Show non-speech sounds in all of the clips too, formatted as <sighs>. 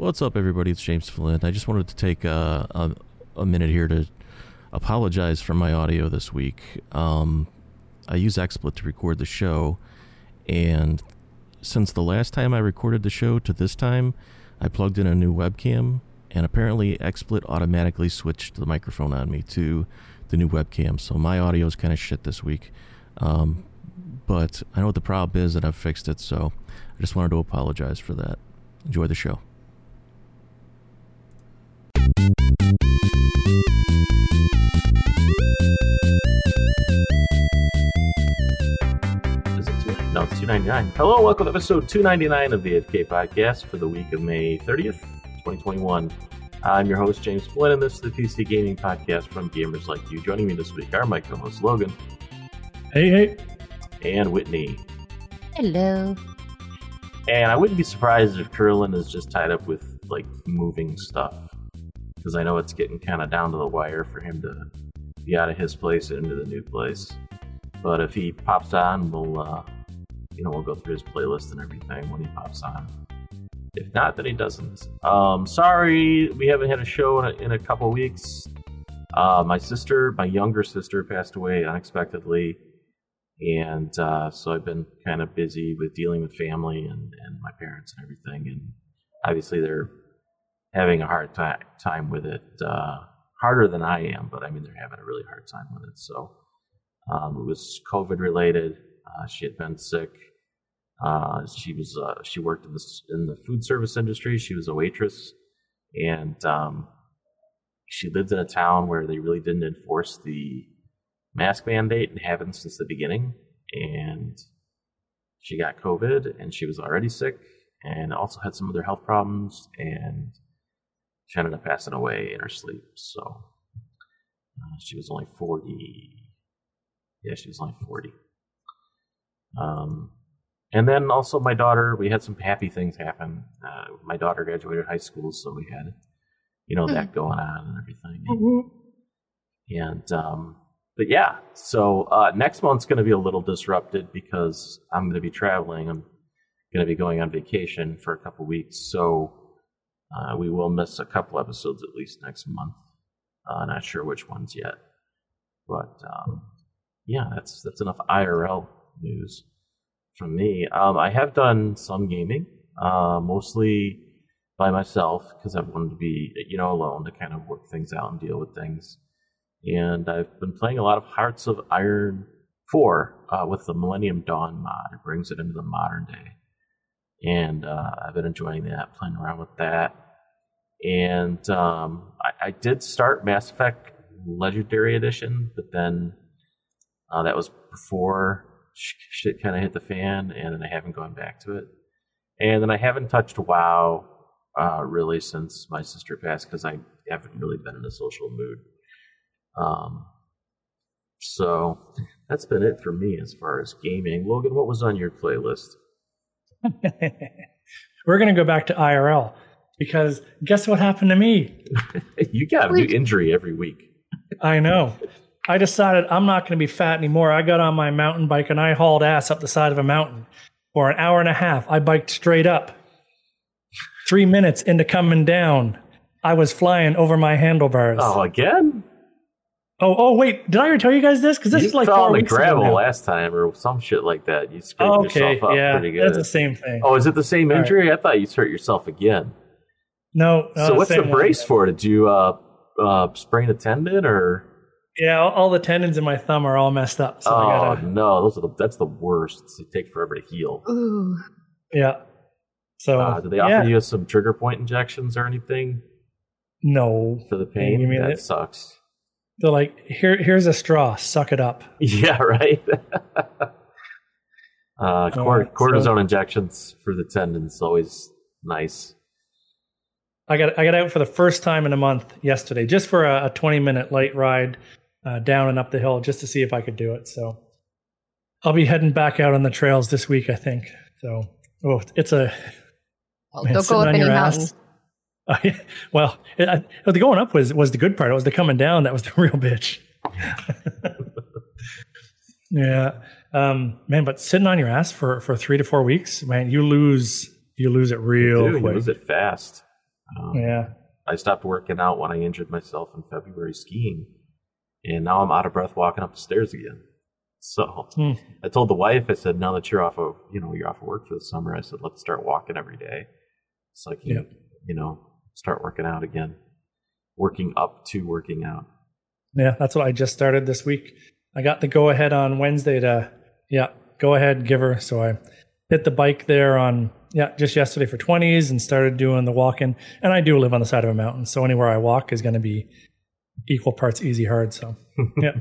What's up, everybody? It's James Flynn. I just wanted to take uh, a, a minute here to apologize for my audio this week. Um, I use XSplit to record the show, and since the last time I recorded the show to this time, I plugged in a new webcam, and apparently XSplit automatically switched the microphone on me to the new webcam. So my audio is kind of shit this week. Um, but I know what the problem is, and I've fixed it. So I just wanted to apologize for that. Enjoy the show. Is it two? No, it's two ninety nine. Hello, welcome to episode two ninety nine of the AFK podcast for the week of May thirtieth, twenty twenty one. I'm your host James Flynn, and this is the PC Gaming Podcast from gamers like you. Joining me this week are my co-hosts Logan Hey, hey. and Whitney. Hello. And I wouldn't be surprised if Curlin is just tied up with like moving stuff, because I know it's getting kind of down to the wire for him to be out of his place and into the new place. But if he pops on, we'll uh, you know we'll go through his playlist and everything when he pops on. If not, then he doesn't. Um, sorry, we haven't had a show in a, in a couple weeks. Uh, my sister, my younger sister, passed away unexpectedly, and uh, so I've been kind of busy with dealing with family and, and my parents and everything. And obviously, they're having a hard ti- time with it, uh, harder than I am, but I mean, they're having a really hard time with it. So um, it was COVID related. Uh, she had been sick. Uh, she was uh, she worked in the in the food service industry. She was a waitress, and um, she lived in a town where they really didn't enforce the mask mandate and haven't since the beginning. And she got COVID, and she was already sick, and also had some other health problems, and she ended up passing away in her sleep. So uh, she was only forty. Yeah, she was only forty. Um, and then also my daughter, we had some happy things happen. Uh, my daughter graduated high school, so we had, you know, that going on and everything. And, and um, but yeah, so uh, next month's going to be a little disrupted because I'm going to be traveling. I'm going to be going on vacation for a couple weeks, so uh, we will miss a couple episodes at least next month. Uh, not sure which ones yet, but um, yeah, that's that's enough IRL news from me. Um, I have done some gaming, uh, mostly by myself because I've wanted to be, you know, alone to kind of work things out and deal with things. And I've been playing a lot of Hearts of Iron 4 uh, with the Millennium Dawn mod. It brings it into the modern day. And uh, I've been enjoying that, playing around with that. And um, I, I did start Mass Effect Legendary Edition, but then uh, that was before shit kind of hit the fan, and then I haven't gone back to it. And then I haven't touched WoW uh, really since my sister passed because I haven't really been in a social mood. Um, so <laughs> that's been it for me as far as gaming. Logan, what was on your playlist? <laughs> We're going to go back to IRL because guess what happened to me? <laughs> you got a new injury every week. I know. I decided I'm not going to be fat anymore. I got on my mountain bike and I hauled ass up the side of a mountain for an hour and a half. I biked straight up. Three minutes into coming down, I was flying over my handlebars. Oh, again? Oh, oh, wait. Did I ever tell you guys this? Because this you is like fell four on the weeks gravel now. last time or some shit like that. You scraped Oh, okay, yourself up yeah, pretty good. that's the same thing. Oh, is it the same All right. injury? I thought you hurt yourself again. No. no, so what's the same brace for? Did you uh, uh, sprain a tendon or? Yeah, all, all the tendons in my thumb are all messed up. So I oh gotta, no, those are the, that's the worst. They take forever to heal. Ooh. yeah. So Uh, do they offer yeah. you some trigger point injections or anything No, for the pain? You mean that it- sucks. They're like, here, here's a straw, suck it up. <laughs> Yeah, right. <laughs> uh, cor- Uh, so- cortisone injections for the tendons always nice. I got I got out for the first time in a month yesterday, just for a, a 20 minute light ride uh, down and up the hill, just to see if I could do it. So I'll be heading back out on the trails this week, I think. So oh, it's a Well, Man, don't go up any your mountain. <laughs> well, it, I, the going up was was the good part. It was the coming down that was the <laughs> real bitch. <laughs> yeah, um, man. But sitting on your ass for for three to four weeks, man, you lose you lose it real you quick. lose it fast. Um, Yeah. I stopped working out when I injured myself in February skiing, and now I'm out of breath walking up the stairs again. So Hmm. I told the wife, I said, now that you're off of, you know, you're off of work for the summer, I said, let's start walking every day. It's like, Yeah. you know, start working out again, working up to working out. Yeah, that's what I just started this week. I got the go ahead on Wednesday to, yeah, go ahead, give her. So I hit the bike there on, yeah, just yesterday for 20s and started doing the walking. And I do live on the side of a mountain. So anywhere I walk is going to be equal parts easy hard. So, <laughs> yeah.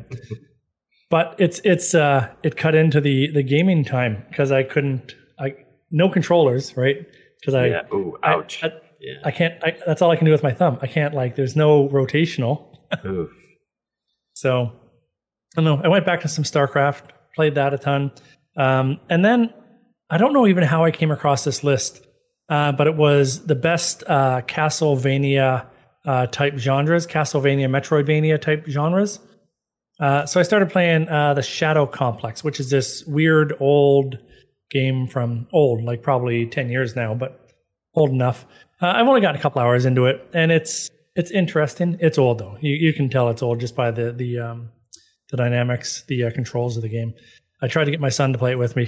but it's, it's, uh, it cut into the, the gaming time because I couldn't, I, no controllers, right? Because I, yeah. Ooh, I- ouch. I, yeah. I can't, I, that's all I can do with my thumb. I can't, like, there's no rotational. Oof. So I don't know. I went back to some StarCraft, played that a ton. Um, and then I don't know even how I came across this list, uh, but it was the best uh, Castlevania uh, type genres, Castlevania, Metroidvania type genres. Uh, so I started playing uh, the Shadow Complex, which is this weird old game from old, like probably 10 years now, but old enough. Uh, I've only gotten a couple hours into it, and it's it's interesting. It's old though. You you can tell it's old just by the the um, the dynamics, the uh, controls of the game. I tried to get my son to play it with me.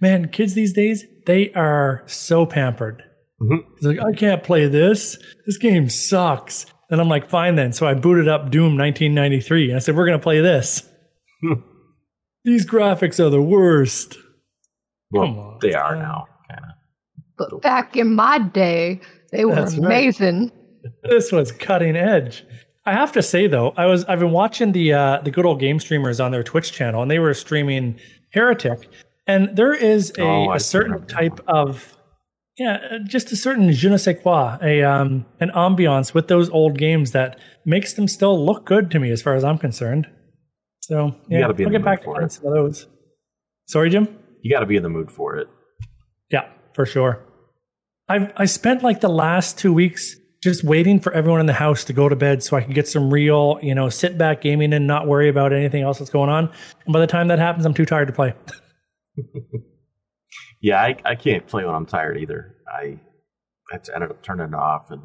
Man, kids these days they are so pampered. Mhm. He's like, I can't play this. This game sucks. And I'm like, fine then. So I booted up Doom 1993 and I said, we're gonna play this. These graphics are the worst. Well, Come on, they are now. But back in my day, they were That's right. amazing. this was cutting edge. I have to say though, I was I've been watching the uh, the good old game streamers on their Twitch channel, and they were streaming Heretic, and there is a, Oh, I a certain type of yeah, uh, just a certain je ne sais quoi, a um an ambiance with those old games that makes them still look good to me, as far as I'm concerned. So yeah, gotta be in I'll the get back mood to for it. some of those. Sorry, Jim. You got to be in the mood for it. Yeah, for sure. I've I spent like the last two weeks just waiting for everyone in the house to go to bed so I can get some real, you know, sit back gaming and not worry about anything else that's going on. And by the time that happens, I'm too tired to play. <laughs> Yeah, I, I can't play when I'm tired either. I have to end up turning it off, and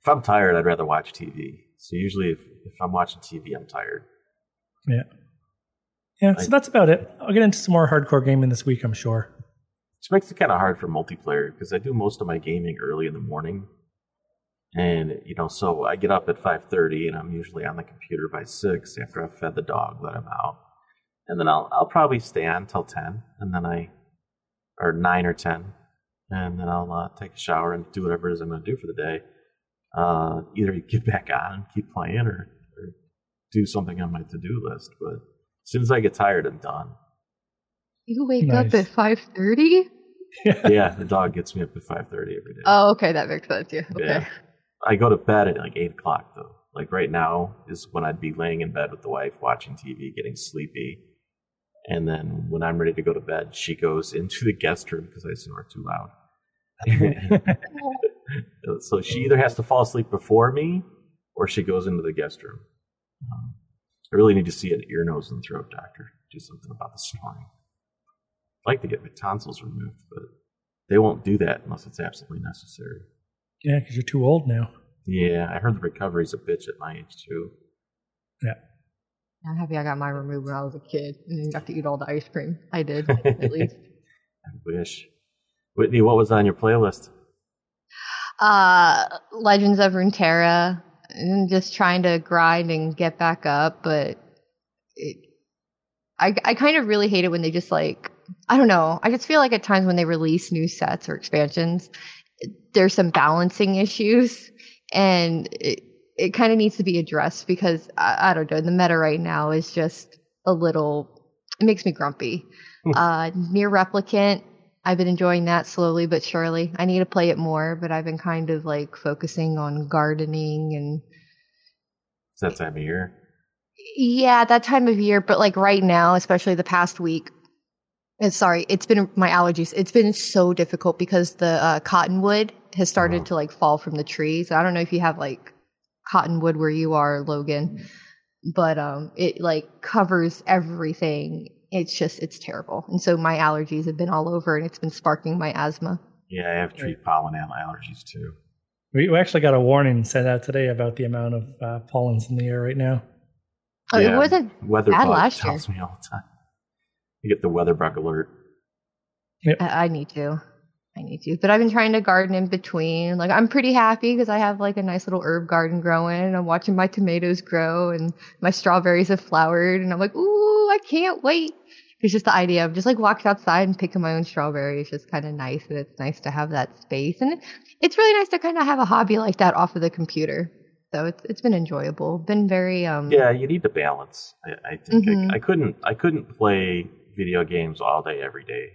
if I'm tired, I'd rather watch TV. So usually, if, if I'm watching TV, I'm tired. Yeah. Yeah, so that's about it. I'll get into some more hardcore gaming this week, I'm sure. Which makes it kind of hard for multiplayer because I do most of my gaming early in the morning, and you know, so I get up at five thirty, and I'm usually on the computer by six after I've fed the dog, let him out, and then I'll I'll probably stay on till ten, and then I or nine or ten, and then I'll uh, take a shower and do whatever it is I'm going to do for the day. Uh, either <laughs> get back on and keep playing, or, or do something on my to do list. But as soon as I get tired, I'm done. You wake Nice. up at five thirty. <laughs> yeah, the dog gets me up at five thirty every day. Oh, okay, that makes sense. Yeah. Okay. Yeah. I go to bed at like eight o'clock though. Like right now is when I'd be laying in bed with the wife, watching TV, getting sleepy. And then when I'm ready to go to bed, she goes <laughs> into the guest room because I snore too loud. <laughs> so she either has to fall asleep before me or she goes into the guest room. Um, I really need to see an ear, nose, and throat doctor. Do something about the snoring. I'd like to get my tonsils removed, but they won't do that unless it's absolutely necessary. Yeah, because you're too old now. Yeah, I heard the recovery's a bitch at my age too. Yeah. I'm happy I got mine removed when I was a kid and then got to eat all the ice cream. I did, at <laughs> least. I wish. Whitney, what was on your playlist? Uh, Legends of Runeterra, and just trying to grind and get back up, but it, I I kind of really hate it when they just like I don't know. I just feel like at times when they release new sets or expansions, there's some balancing issues, and it it kind of needs to be addressed because I, I don't know. The meta right now is just a little. It makes me grumpy. Hmm. uh, NieR Replicant. I've been enjoying that slowly but surely. I need to play it more, but I've been kind of like focusing on gardening and It's that time of year. yeah, that time of year. But like right now, especially the past week, it's sorry, it's been my allergies. It's been so difficult because the uh, cottonwood has started Uh-huh. to like fall from the trees. I don't know if you have like cottonwood where you are, Logan, but um, it like covers everything. It's just it's terrible, and so my allergies have been all over, and it's been sparking my asthma. Yeah, I have tree pollen al- allergies too. We, we actually got a warning sent out today about the amount of uh, pollens in the air right now. Oh, Yeah, it wasn't Weather bad bug last tells me all the time. You get the weather bug alert. I, I need to. I need to. But I've been trying to garden in between. Like I'm pretty happy because I have like a nice little herb garden growing. And I'm watching my tomatoes grow and my strawberries have flowered. And I'm like, ooh, I can't wait. It's just the idea of just like walking outside and picking my own strawberries. Just kind of nice. And it's nice to have that space. And it's really nice to kind of have a hobby like that off of the computer. So it's it's been enjoyable. Been very um Yeah, you need to balance. I, I think Mhm. I, I couldn't. I couldn't play video games all day every day.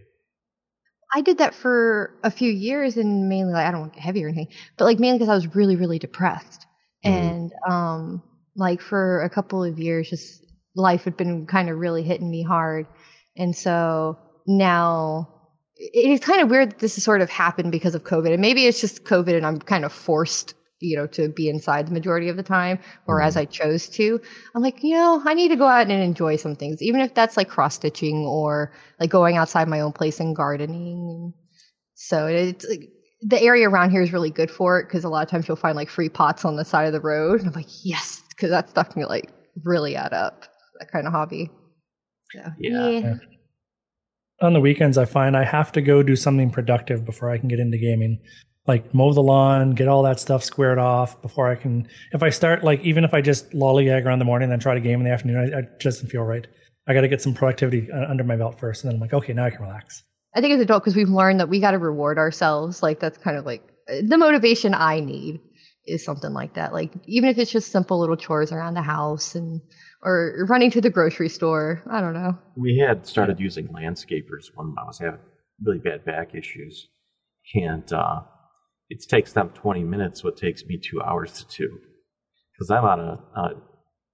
I did that for a few years and mainly like I don't want to get heavy or anything, but like mainly because I was really, really depressed. Mhm. And um like for a couple of years just life had been kind of really hitting me hard. And so now it is kind of weird that this has sort of happened because of COVID. And maybe it's just COVID and I'm kind of forced, you know, to be inside the majority of the time, or as mm-hmm. I chose to. I'm like, you know, I need to go out and enjoy some things, even if that's like cross stitching or like going outside my own place and gardening. So it's like, the area around here is really good for it because a lot of times you'll find like free pots on the side of the road. And I'm like, yes, because that stuff can like really add up. That kind of hobby. So, Yeah. On the weekends, I find I have to go do something productive before I can get into gaming. Like mow the lawn, get all that stuff squared off before I can. If I start, like, even if I just lollygag around the morning and then try to game in the afternoon, I, I just doesn't feel right. I got to get some productivity uh, under my belt first. And then I'm like, okay, now I can relax. I think as adult because we've learned that we got to reward ourselves. Like that's kind of like uh, the motivation I need is something like that. Like even if it's just simple little chores around the house and or running to the grocery store. I don't know. We had started using landscapers when I was having really bad back issues, and uh, it takes them 20 minutes what takes me two hours to do because I'm on a,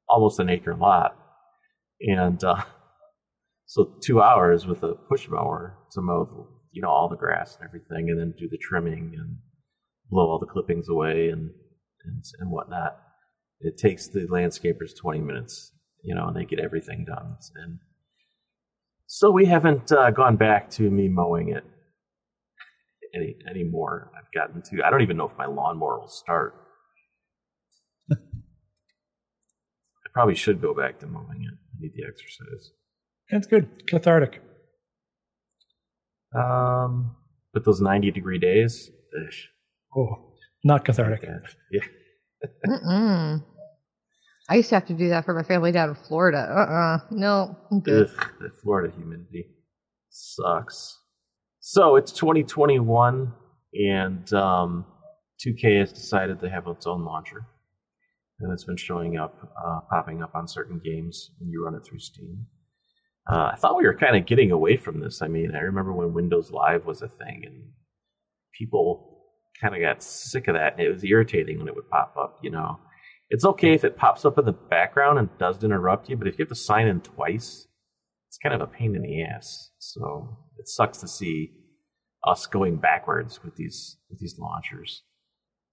almost an acre lot, and uh, so two hours with a push mower to mow you know all the grass and everything, and then do the trimming and blow all the clippings away and and, and whatnot. It takes the landscapers 20 minutes, you know, and they get everything done. And so we haven't uh, gone back to me mowing it any anymore. I've gotten to. I don't even know if my lawnmower will start. <laughs> I probably should go back to mowing it. I need the exercise. That's good. Cathartic. Um, but those 90 degree days, ish, Oh, not cathartic. yeah, yeah. <laughs> Mm-mm. I used to have to do that for my family down in Florida. Uh-uh. No, I'm good. Ugh, the Florida humidity sucks. So it's 2021, and um, 2K has decided to have its own launcher, and it's been showing up, uh, popping up on certain games when you run it through Steam. Uh, I thought we were kind of getting away from this. I mean, I remember when Windows Live was a thing, and people kind of got sick of that, and it was irritating when it would pop up. You know, it's okay if it pops up in the background and doesn't interrupt you, but if you have to sign in twice, it's kind of a pain in the ass. So it sucks to see us going backwards with these with these launchers.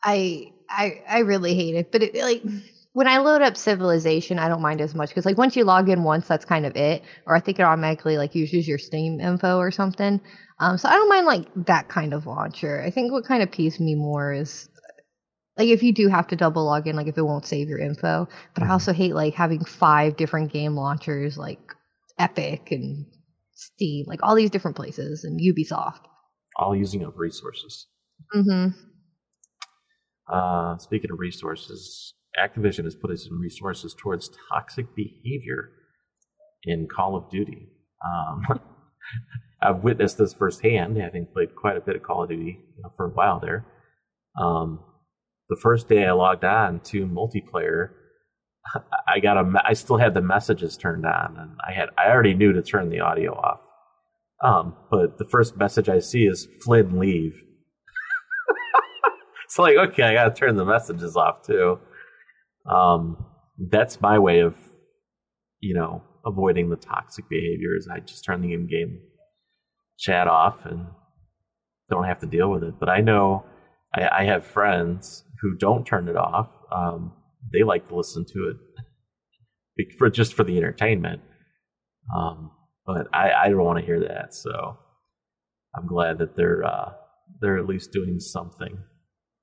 I I I really hate it, but it like when I load up Civilization, I don't mind as much because like once you log in once, that's kind of it. Or I think it automatically like uses your Steam info or something. Um, so I don't mind like that kind of launcher. I think what kind of peeves me more is like if you do have to double log in, like if it won't save your info. But I also hate like having five different game launchers, like Epic and Steam, like all these different places and Ubisoft. All using up resources. Mm-hmm. Uh, speaking of resources, Activision has put some resources towards toxic behavior in Call of Duty. Um, <laughs> I've witnessed this firsthand, having played quite a bit of Call of Duty you know, for a while there. Um, the first day I logged on to multiplayer, I got a. I still had the messages turned on, and I had. I already knew to turn the audio off. Um, but the first message I see is Flynn leave. <laughs> it's like okay, I got to turn the messages off too. Um, that's my way of, you know, avoiding the toxic behaviors. I just turn the in-game chat off and don't have to deal with it. But I know I, I have friends who don't turn it off. Um, they like to listen to it <laughs> for just for the entertainment. Um, but I, I don't want to hear that. So I'm glad that they're uh, they're at least doing something.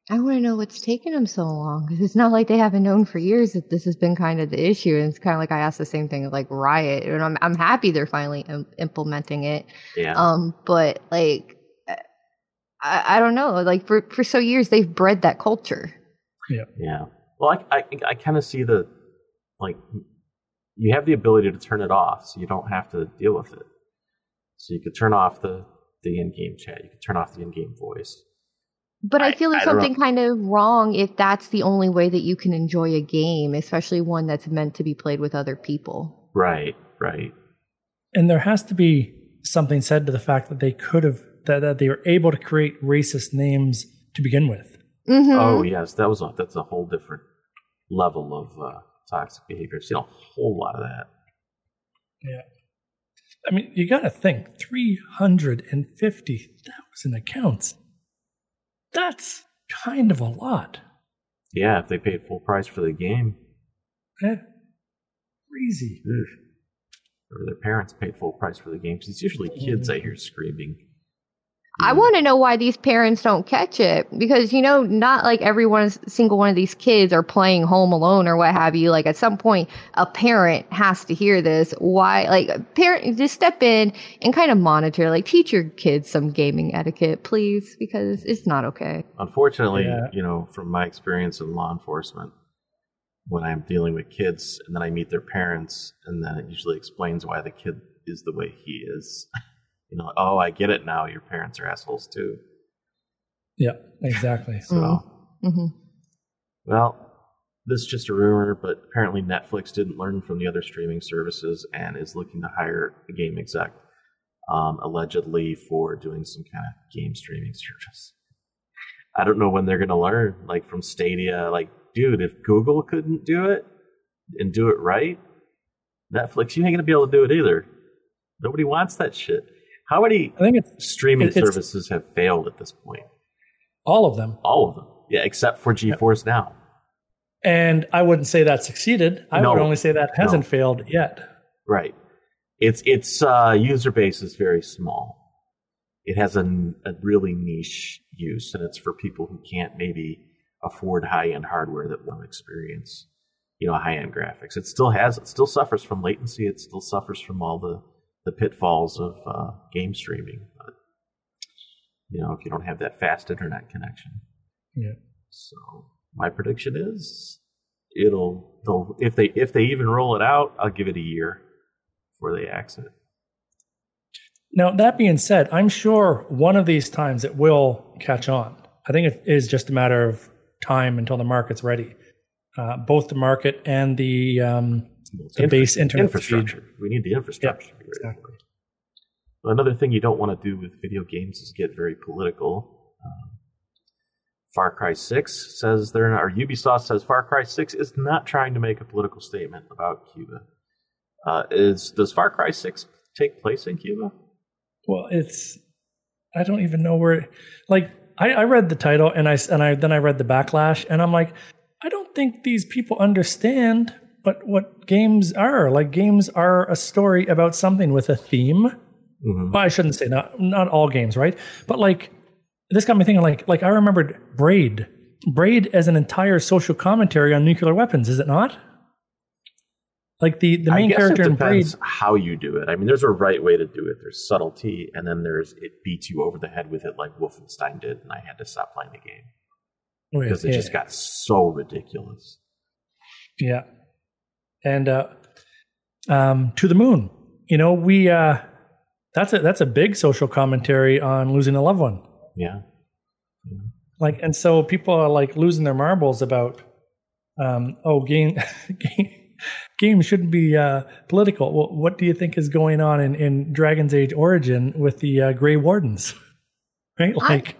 I want to know what's taking them so long because it's not like they haven't known for years that this has been kind of the issue. And it's kind of like I asked the same thing of like Riot, and I'm I'm happy they're finally Im- implementing it. Yeah. Um, but like, I, I don't know. Like for for so years they've bred that culture. Yeah. Yeah. Well, I I, I kind of see the like you have the ability to turn it off, so you don't have to deal with it. So you could turn off the the in-game chat. You could turn off the in-game voice. But I, I- feel there's I know. something kind of wrong if that's the only way that you can enjoy a game, especially one that's meant to be played with other people. Right. Right. And there has to be something said to the fact that they could have that, that they were able to create racist names to begin with. Hmm Oh yes, that was a, that's a whole different level of uh, toxic behavior. I've seen a whole lot of that. Yeah, I mean, you got to think 350,000 accounts. That's kind of a lot. Yeah, if they paid full price for the game, Eh, crazy. or their parents paid full price for the game, 'cause it's usually kids I hear screaming. I mm. want to know why these parents don't catch it because you know not like every one single one of these kids are playing Home Alone or what have you. Like at some point, a parent has to hear this. Why? Like parent, just step in and kind of monitor. Like teach your kids some gaming etiquette, please, because it's not okay. Unfortunately, Yeah. you know, from my experience in law enforcement, when I'm dealing with kids and then I meet their parents, and then it usually explains why the kid is the way he is. <laughs> You know, oh, I get it now. Your parents are assholes too. Yeah, exactly. <laughs> So, Mm. hmm well, this is just a rumor, but apparently Netflix didn't learn from the other streaming services and is looking to hire a game exec, um, allegedly for doing some kind of game streaming service. I don't know when they're going to learn, like from Stadia. Like, dude, if Google couldn't do it and do it right, Netflix, you ain't going to be able to do it either. Nobody wants that shit. How many I think it's streaming it's- services have failed at this point? all of them. All of them. Yeah, except for GeForce Now. And I wouldn't say that succeeded. I No. would only say that hasn't No. failed yet. Right. Its its uh, user base is very small. It has a, a really niche use, and it's for people who can't maybe afford high end hardware that to experience, you know, high end graphics. It still has, it still suffers from latency. It still suffers from all the the pitfalls of uh, game streaming. But you know, if you don't have that fast internet connection, Yeah. so my prediction is it'll they'll if they if they even roll it out, I'll give it a year before they axe it. Now, that being said, I'm sure one of these times it will catch on. I think it is just a matter of time until the market's ready. Uh, both the market and the um, the Infra- base internet infrastructure. We need the infrastructure. be exactly. Well, Another thing you don't want to do with video games is get very political. Um, Far Cry 6 says they're not, or Ubisoft says Far Cry 6 is not trying to make a political statement about Cuba. Uh, is does Far Cry 6 take place in Cuba? Well, it's I don't even know where. Like I, I read the title and I and I then I read the backlash and I'm like, I don't think these people understand what what games are. Like games are a story about something with a theme. Mhm. Well, I shouldn't say not not all games, right? But like this got me thinking. Like like I remembered Braid. Braid as an entire social commentary on nuclear weapons, is it not? Like the the main character it in Braid. depends how you do it. I mean, there's a right way to do it. There's subtlety, and then there's it beats you over the head with it, like Wolfenstein did, and I had to stop playing the game Oh, yeah, because it yeah. just got so ridiculous. Yeah. And uh um to the moon. You know, we uh that's a that's a big social commentary on losing a loved one. Yeah. Like and so people are like losing their marbles about um oh game <laughs> game games shouldn't be uh political. Well, what do you think is going on in in Dragon's Age Origin with the uh, Grey Wardens? <laughs> Right? I- Like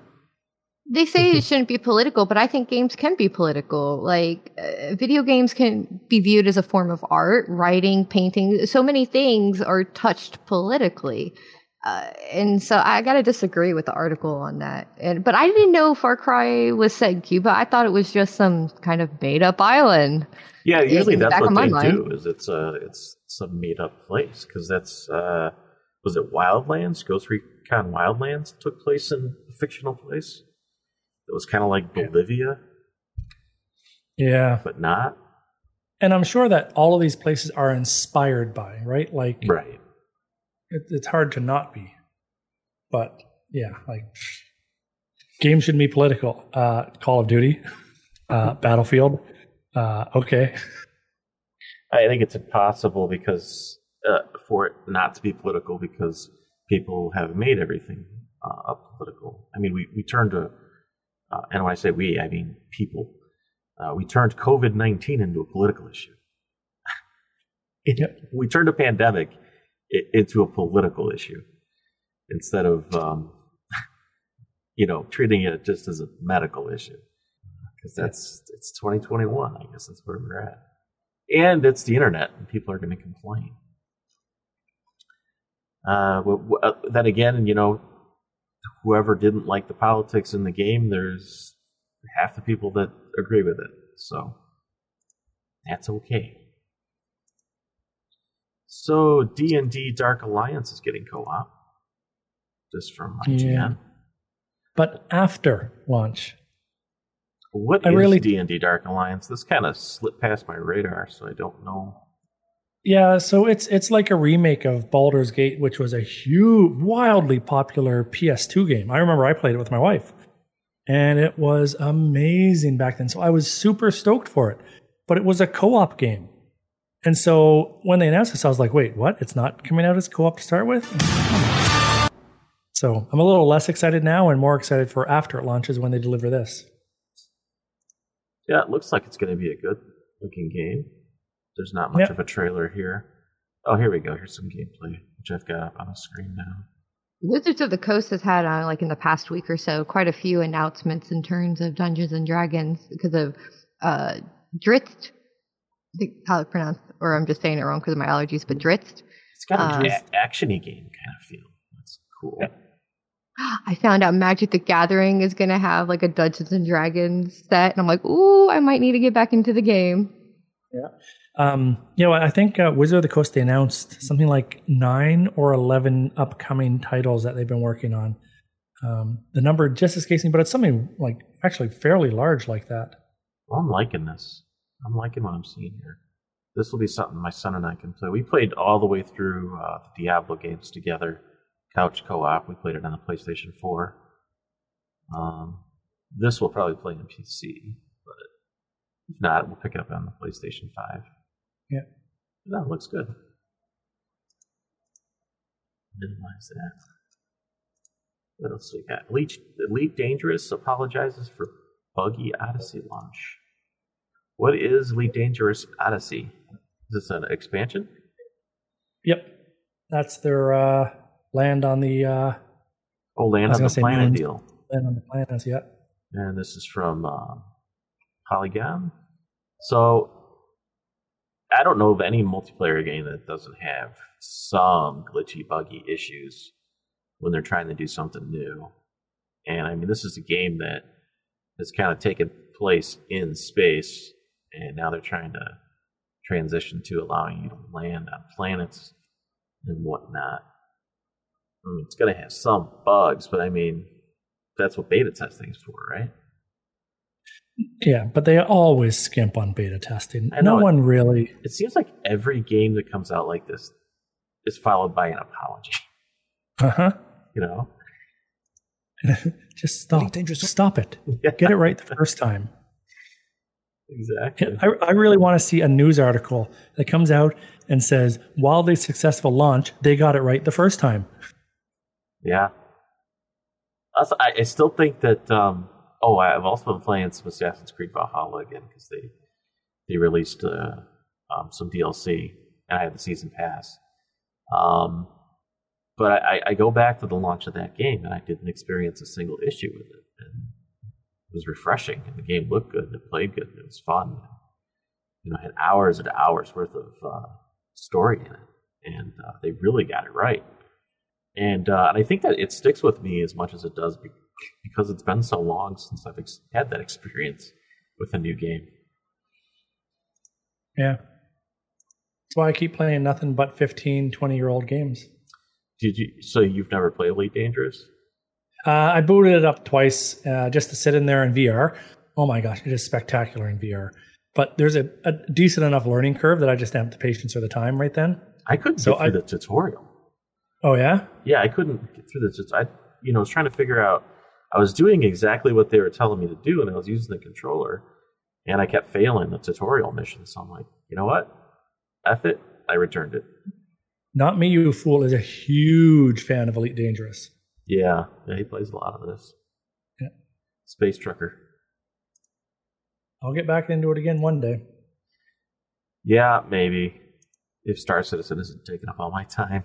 They say it shouldn't be political, but I think games can be political. Like, uh, video games can be viewed as a form of art, writing, painting. So many things are touched politically. Uh, and so I got to disagree with the article on that. And But I didn't know Far Cry was set in Cuba. I thought it was just some kind of made up island. Yeah, usually in that's what they mind. do. Is it's a it's some made up place because that's uh, was it Wildlands? Ghost Recon Wildlands took place in a fictional place. That was kind of like Bolivia, Yeah. but not. And I'm sure that all of these places are inspired by, right? Like, Right. it, it's hard to not be. But yeah, like, games shouldn't be political. Uh, Call of Duty, uh, <laughs> Battlefield. Uh, okay. I think it's impossible because uh, for it not to be political because people have made everything uh, political. I mean, we, we turned to, uh, and when I say we, I mean people. Uh, we turned COVID 19 into a political issue. <laughs> It- Yep. We turned a pandemic i- into a political issue instead of, um, <laughs> you know, treating it just as a medical issue. Because that's, it's 2021. I guess that's where we're at and it's the internet, and people are going to complain. Uh, uh, then again, you know, whoever didn't like the politics in the game, there's half the people that agree with it, so that's okay. So D and D Dark Alliance is getting co-op, just from IGN. Yeah. But after launch, What I is really- D and D Dark Alliance? This kind of slipped past my radar, so I don't know. Yeah, so it's it's like a remake of Baldur's Gate, which was a huge, wildly popular PS2 game. I remember I played it with my wife, and it was amazing back then. So I was super stoked for it. But it was a co-op game, and so when they announced this, I was like, "Wait, what? It's not coming out as co-op to start with?" So I'm a little less excited now, and more excited for after it launches when they deliver this. Yeah, it looks like it's going to be a good looking game. There's not much Yep. of a trailer here. Oh, here we go. Here's some gameplay, which I've got up on the screen now. Wizards of the Coast has had, uh, like in the past week or so, quite a few announcements in terms of Dungeons and Dragons because of uh, Drizzt. I think how it's pronounced, or I'm just saying it wrong because of my allergies, but Drizzt. It's got Uh, an a- actiony game kind of feel. That's cool. I found out Magic the Gathering is going to have like a Dungeons and Dragons set, and I'm like, ooh, I might need to get back into the game. Um, you know, I think uh, Wizard of the Coast they announced something like nine or eleven upcoming titles that they've been working on. Um, the number just escapes me, but it's something like actually fairly large like that. Well, I'm liking this. I'm liking what I'm seeing here. This will be something my son and I can play. We played all the way through uh, the Diablo games together, couch co-op. We played it on the PlayStation 4. Um, this will probably play on PC, but if not, we'll pick it up on the PlayStation 5. Yeah. No, looks good. Minimize that. What else we got? Elite, Elite Dangerous apologizes for buggy Odyssey launch. What is Elite Dangerous Odyssey? Is this an expansion? Yep, that's their uh, land on the uh, Oh, Land on the Planet moons. deal. land on the planets. Yep. And this is from um, Polygon. So I don't know of any multiplayer game that doesn't have some glitchy, buggy issues when they're trying to do something new. And I mean, this is a game that has kind of taken place in space, and now they're trying to transition to allowing you to land on planets and whatnot. I mean, it's going to have some bugs, but I mean, that's what beta testing is for, right? Yeah, but they always skimp on beta testing. I know No one really. It seems like every game that comes out like this is followed by an apology. Uh huh. You know? <laughs> Just stop. dangerous. Stop it. Get it right the first time. Exactly. I, I really want to see a news article that comes out and says wildly successful launch. They got it right the first time. Yeah. I, I still think that. Um, oh, I've also been playing some Assassin's Creed Valhalla again because they they released uh, um, some DLC and I had the season pass. Um, but I, I go back to the launch of that game and I didn't experience a single issue with it. And it was refreshing and the game looked good and it played good and it was fun. You know, I had hours and hours worth of uh, story in it, and uh, they really got it right and uh, and I think that it sticks with me as much as it does because it's been so long since I've ex- had that experience with a new game. Yeah. That's why I keep playing nothing but 15, 20 year old games. Did you? So you've never played Elite Dangerous? Uh, I booted it up twice uh, just to sit in there in VR. Oh my gosh, it is spectacular in VR. But there's a, a decent enough learning curve that I just didn't have the patience or the time right then. I couldn't So get through I- the tutorial. Oh yeah, Yeah, I couldn't get through the I you know I was trying to figure out. I was doing exactly what they were telling me to do, and I was using the controller, and I kept failing the tutorial mission. So I'm like, you know what? F it. I returned it. not me, you fool is a huge fan of Elite Dangerous. Yeah, yeah, he plays a lot of this. Yeah. Space Trucker. I'll get back into it again one day. Yeah, maybe. If Star Citizen isn't taking up all my time.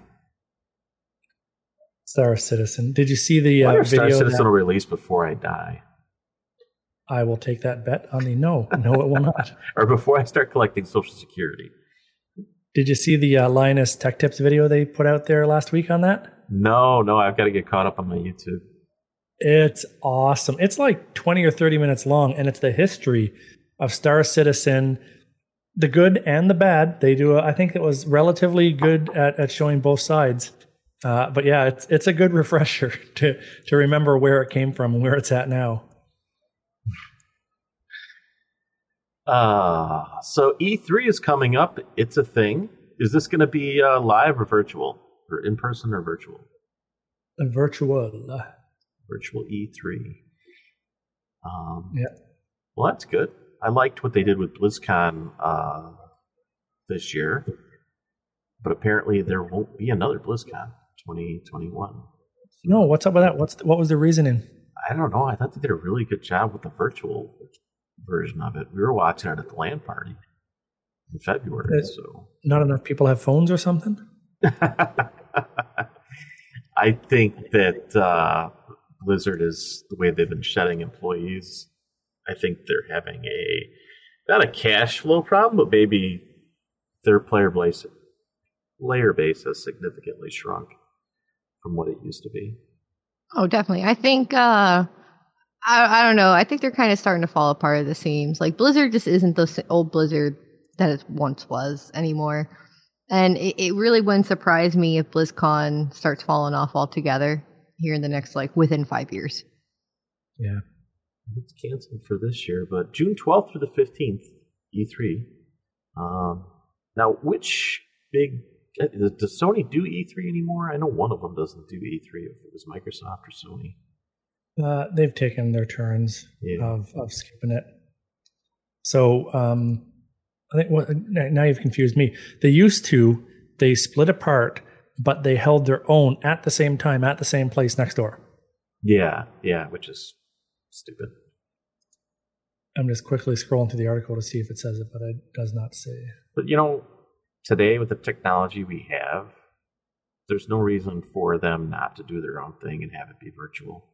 Star Citizen. Did you see the uh, Star? Citizen will release before I die. I will take that bet on the no. No, it will not. <laughs> Or before I start collecting Social Security. Did you see the uh, Linus Tech Tips video they put out there last week on that? No, no, I've got to get caught up on my YouTube. It's awesome. It's like 20 or 30 minutes long, and it's the history of Star Citizen, the good and the bad. They do, a, I think it was relatively good at, at showing both sides. Uh, but yeah, it's, it's a good refresher <laughs> to, to remember where it came from and where it's at now. Uh, so E3 is coming up. It's a thing. Is this going to be uh, live or virtual? Or in person or virtual? A virtual. Virtual E3. Um, Yeah. Well, that's good. I liked what they did with BlizzCon uh, this year, but apparently there won't be another BlizzCon 2021. No, what's up with that? What's the, what was the reasoning? I don't know. I thought they did a really good job with the virtual version of it. We were watching it at the LAN party in February, so. Not enough people have phones or something? <laughs> I think that uh, Blizzard is the way they've been shedding employees. I think they're having a not a cash flow problem, but maybe their player base layer base has significantly shrunk from what it used to be. Oh, definitely. I think uh I I don't know. I think they're kind of starting to fall apart at the seams. Like Blizzard just isn't the old Blizzard that it once was anymore. And it, it really wouldn't surprise me if BlizzCon starts falling off altogether here in the next like within five years. Yeah. It's canceled for this year, but June 12th through the 15th, E3. Um, now, which big does does Sony do E3 anymore? I know one of them doesn't do E3. If it was Microsoft or Sony. Uh, they've taken their turns Yeah. of, of skipping it. So um, I think what, now you've confused me. They used to they split apart, but they held their own at the same time at the same place next door. Yeah, yeah, which is stupid. I'm just quickly scrolling through the article to see if it says it, but it does not say. But you know, today with the technology we have, there's no reason for them not to do their own thing and have it be virtual.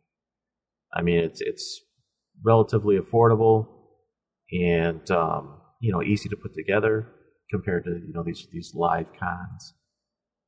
I mean, it's it's relatively affordable and um, you know easy to put together compared to you know these these live cons.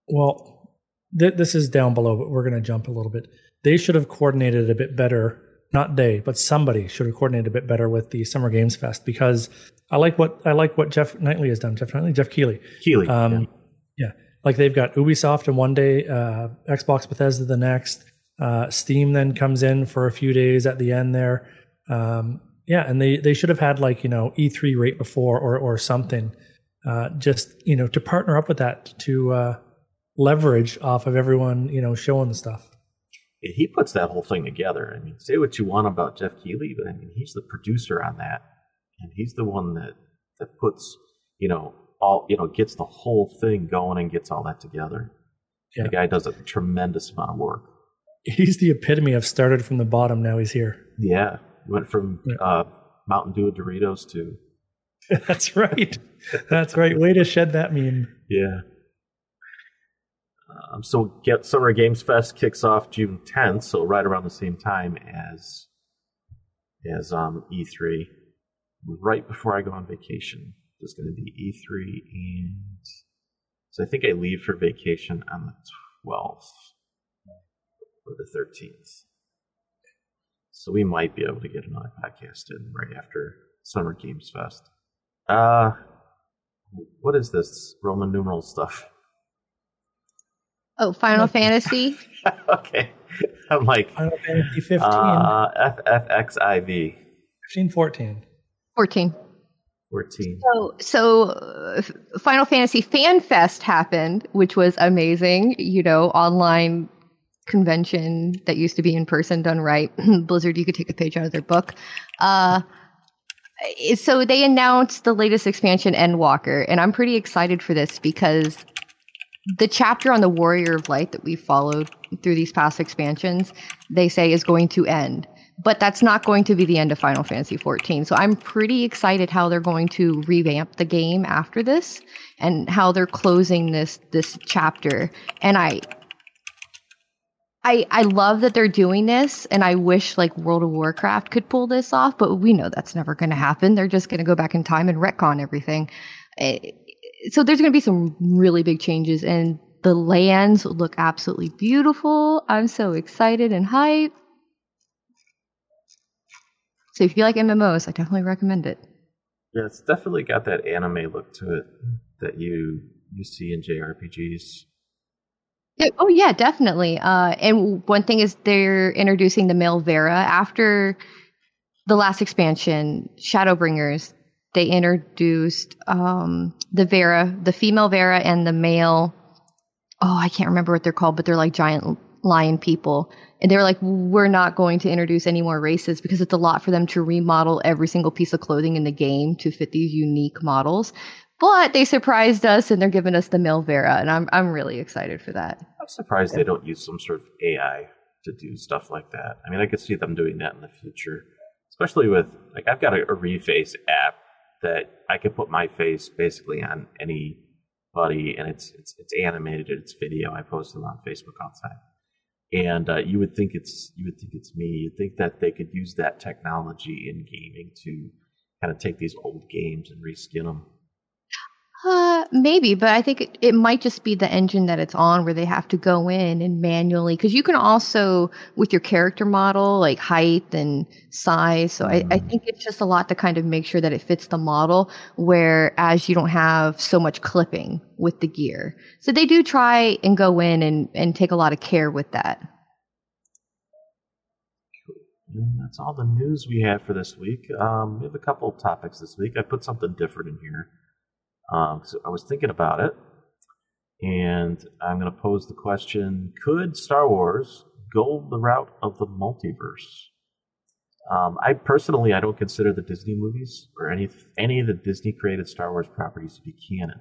Well, th- this is down below, but we're going to jump a little bit. They should have coordinated a bit better. Not they, but somebody should have coordinated a bit better with the Summer Games Fest because I like what I like what Jeff Knightley has done. Jeff Knightley, Jeff Keighley. Keighley, Um, yeah. yeah. like they've got Ubisoft in one day, uh, Xbox Bethesda the next. Uh, Steam then comes in for a few days at the end there. Um, yeah, and they they should have had like you know E3 right before or or something, uh, just you know to partner up with that to uh, leverage off of everyone you know showing the stuff. he puts that whole thing together. I mean, say what you want about Jeff Keighley, but I mean, he's the producer on that, and he's the one that that puts, you know, all you know, gets the whole thing going and gets all that together. Yeah. The guy does a tremendous amount of work. He's the epitome of started from the bottom. Now he's here. Yeah, went from Yeah. uh, Mountain Dew Doritos to <laughs> That's right. That's right. Way to shed that meme. yeah. Um, so, get Summer Games Fest kicks off June 10th, so right around the same time as as um, E3. Right before I go on vacation, It's going to be E3, and so I think I leave for vacation on the 12th or the 13th. So we might be able to get another podcast in right after Summer Games Fest. Uh, what is this Roman numeral stuff? Oh, Final Fantasy. <laughs> okay. I'm like Final Fantasy 15. uh, FFXIV 15, 14. 14. 14. So, so uh, Final Fantasy Fan Fest happened, which was amazing. You know, online convention that used to be in person done right. <laughs> Blizzard, you could take a page out of their book. Uh, so they announced the latest expansion, Endwalker, and I'm pretty excited for this because the chapter on the Warrior of Light that we followed through these past expansions, they say is going to end. But that's not going to be the end of Final Fantasy XIV. So I'm pretty excited how they're going to revamp the game after this and how they're closing this this chapter. And I I I love that they're doing this and I wish like World of Warcraft could pull this off, but we know that's never going to happen. They're just going to go back in time and retcon everything. Eh, so there's going to be some really big changes and the lands look absolutely beautiful. I'm so excited and hyped. So if you like MMOs, I definitely recommend it. Yeah, it's definitely got that anime look to it that you you see in JRPGs. Yeah, oh yeah, definitely. Uh, and one thing is they're introducing the male Viera after the last expansion, Shadowbringers. They introduced um, the Viera, the female Viera, and the male. Oh, I can't remember what they're called, but they're like giant lion people. And they were like, we're not going to introduce any more races because it's a lot for them to remodel every single piece of clothing in the game to fit these unique models. But they surprised us and they're giving us the male Viera, and I'm I'm really excited for that. I'm surprised they don't use some sort of AI to do stuff like that. I mean, I could see them doing that in the future, especially with like I've got a, a Reface app that I could put my face basically on any anybody, and it's it's it's animated, it's video. I post it on Facebook all the time and uh, you would think it's you would think it's me. You'd think that they could use that technology in gaming to kind of take these old games and reskin them. Uh, maybe, but I think it, it might just be the engine that it's on where they have to go in and manually because you can also with your character model like height and size. So I, I think it's just a lot to kind of make sure that it fits the model. Whereas you don't have so much clipping with the gear, so they do try and go in and and take a lot of care with that. And that's all the news we have for this week. Um, we have a couple of topics this week. I put something different in here. Um, so I was thinking about it, and I'm going to pose the question: Could Star Wars go the route of the multiverse? Um, I personally, I don't consider the Disney movies or any any of the Disney created Star Wars properties to be canon.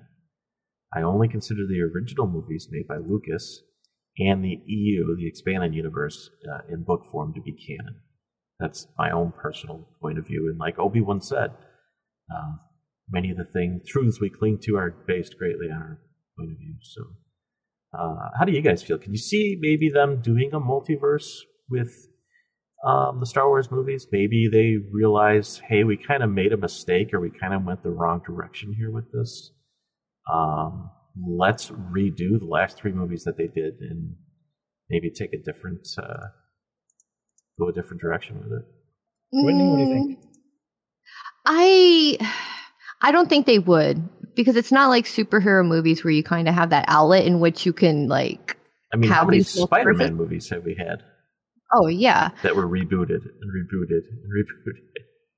I only consider the original movies made by Lucas and the EU, the expanded universe, uh, in book form to be canon. That's my own personal point of view. And like Obi Wan said, uh, many of the things, truths we cling to are based greatly on our point of view. So, uh, how do you guys feel? Can you see maybe them doing a multiverse with um, the Star Wars movies? Maybe they realize, hey, we kind of made a mistake or we kind of went the wrong direction here with this. Um, let's redo the last three movies that they did and maybe take a different, uh, go a different direction with it. Whitney, what do you think? Mm, I I don't think they would because it's not like superhero movies where you kind of have that outlet in which you can like. I mean, how many Spider Man perfect- movies have we had Oh yeah, that were rebooted and rebooted and rebooted?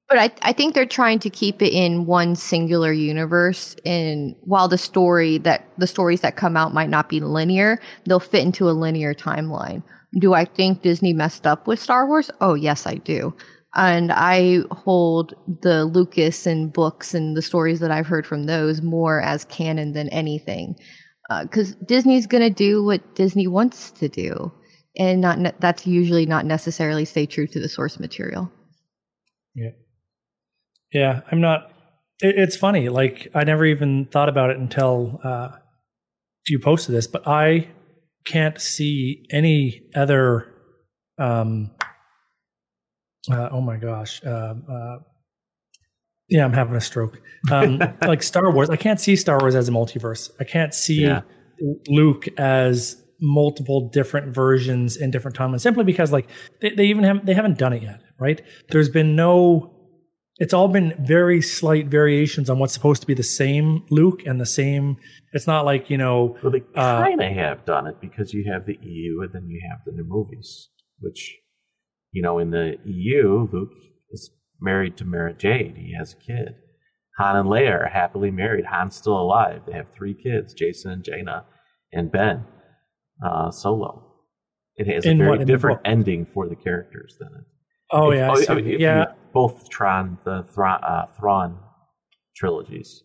but I I think they're trying to keep it in one singular universe. And while the story that the stories that come out might not be linear, they'll fit into a linear timeline. Do I think Disney messed up with Star Wars? Oh yes, I do. And I hold the Lucas and books and the stories that I've heard from those more as canon than anything. Because Disney's going to do what Disney wants to do. And not ne- that's usually not necessarily stay true to the source material. Yeah. Yeah, I'm not. It, it's funny. Like I never even thought about it until uh, you posted this, but I can't see any other. Um, uh, oh my gosh. Uh, uh, yeah, I'm having a stroke. Um, <laughs> like Star Wars, I can't see Star Wars as a multiverse. I can't see Yeah. Luke as multiple different versions in different timelines simply because like they, they even have they haven't done it yet right there's been no it's all been very slight variations on what's supposed to be the same Luke and the same. It's not like you know. Well, they Uh, kind of have done it because you have the EU and then you have the new movies, which, you know, in the EU, Luke is married to Mara Jade. He has a kid. Han and Leia are happily married. Han's still alive. They have three kids: Jacen and Jaina, and Ben. Uh, Solo. It has In a very what, different ending for the characters than it. Oh If- yeah, see. I mean, yeah, both Tron, the Thrawn, uh, Thrawn trilogies.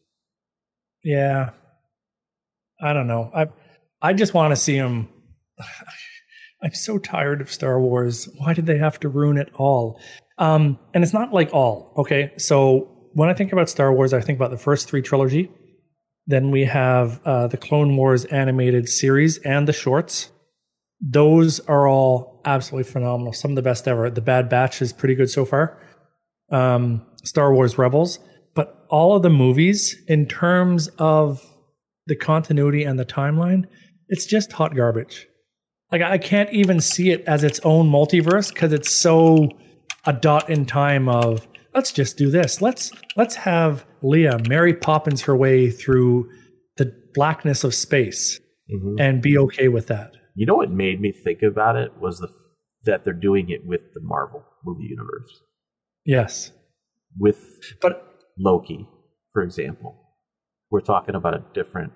yeah. I don't know. I I just want to see him. <sighs> I'm so tired of Star Wars. Why did they have to ruin it all? Um, and it's not like all. Okay, so when I think about Star Wars, I think about the first three trilogy. Then we have uh, the Clone Wars animated series and the shorts. Those are all absolutely phenomenal. Some of the best ever. The Bad Batch is pretty good so far. Um, Star Wars Rebels, but all of the movies, in terms of the continuity and the timeline, it's just hot garbage. Like I can't even see it as its own multiverse because it's so a dot in time of let's just do this. Let's let's have Leia Mary Poppins her way through the blackness of space Mhm. and be okay with that. You know what made me think about it was the that they're doing it with the Marvel movie universe, Yes. with But Loki, for example. We're talking about a different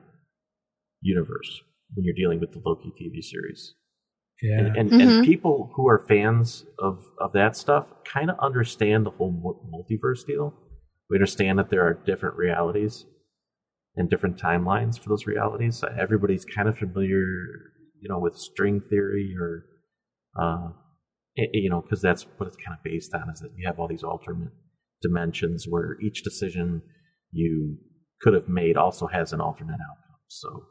universe when you're dealing with the Loki TV series, yeah. and and, Mhm. and people who are fans of of that stuff kind of understand the whole multiverse deal. We understand that there are different realities and different timelines for those realities. Everybody's kind of familiar, you know, with string theory or, uh, i- you know, because that's what it's kind of based on. Is that you have all these alternate dimensions where each decision you could have made also has an alternate outcome. So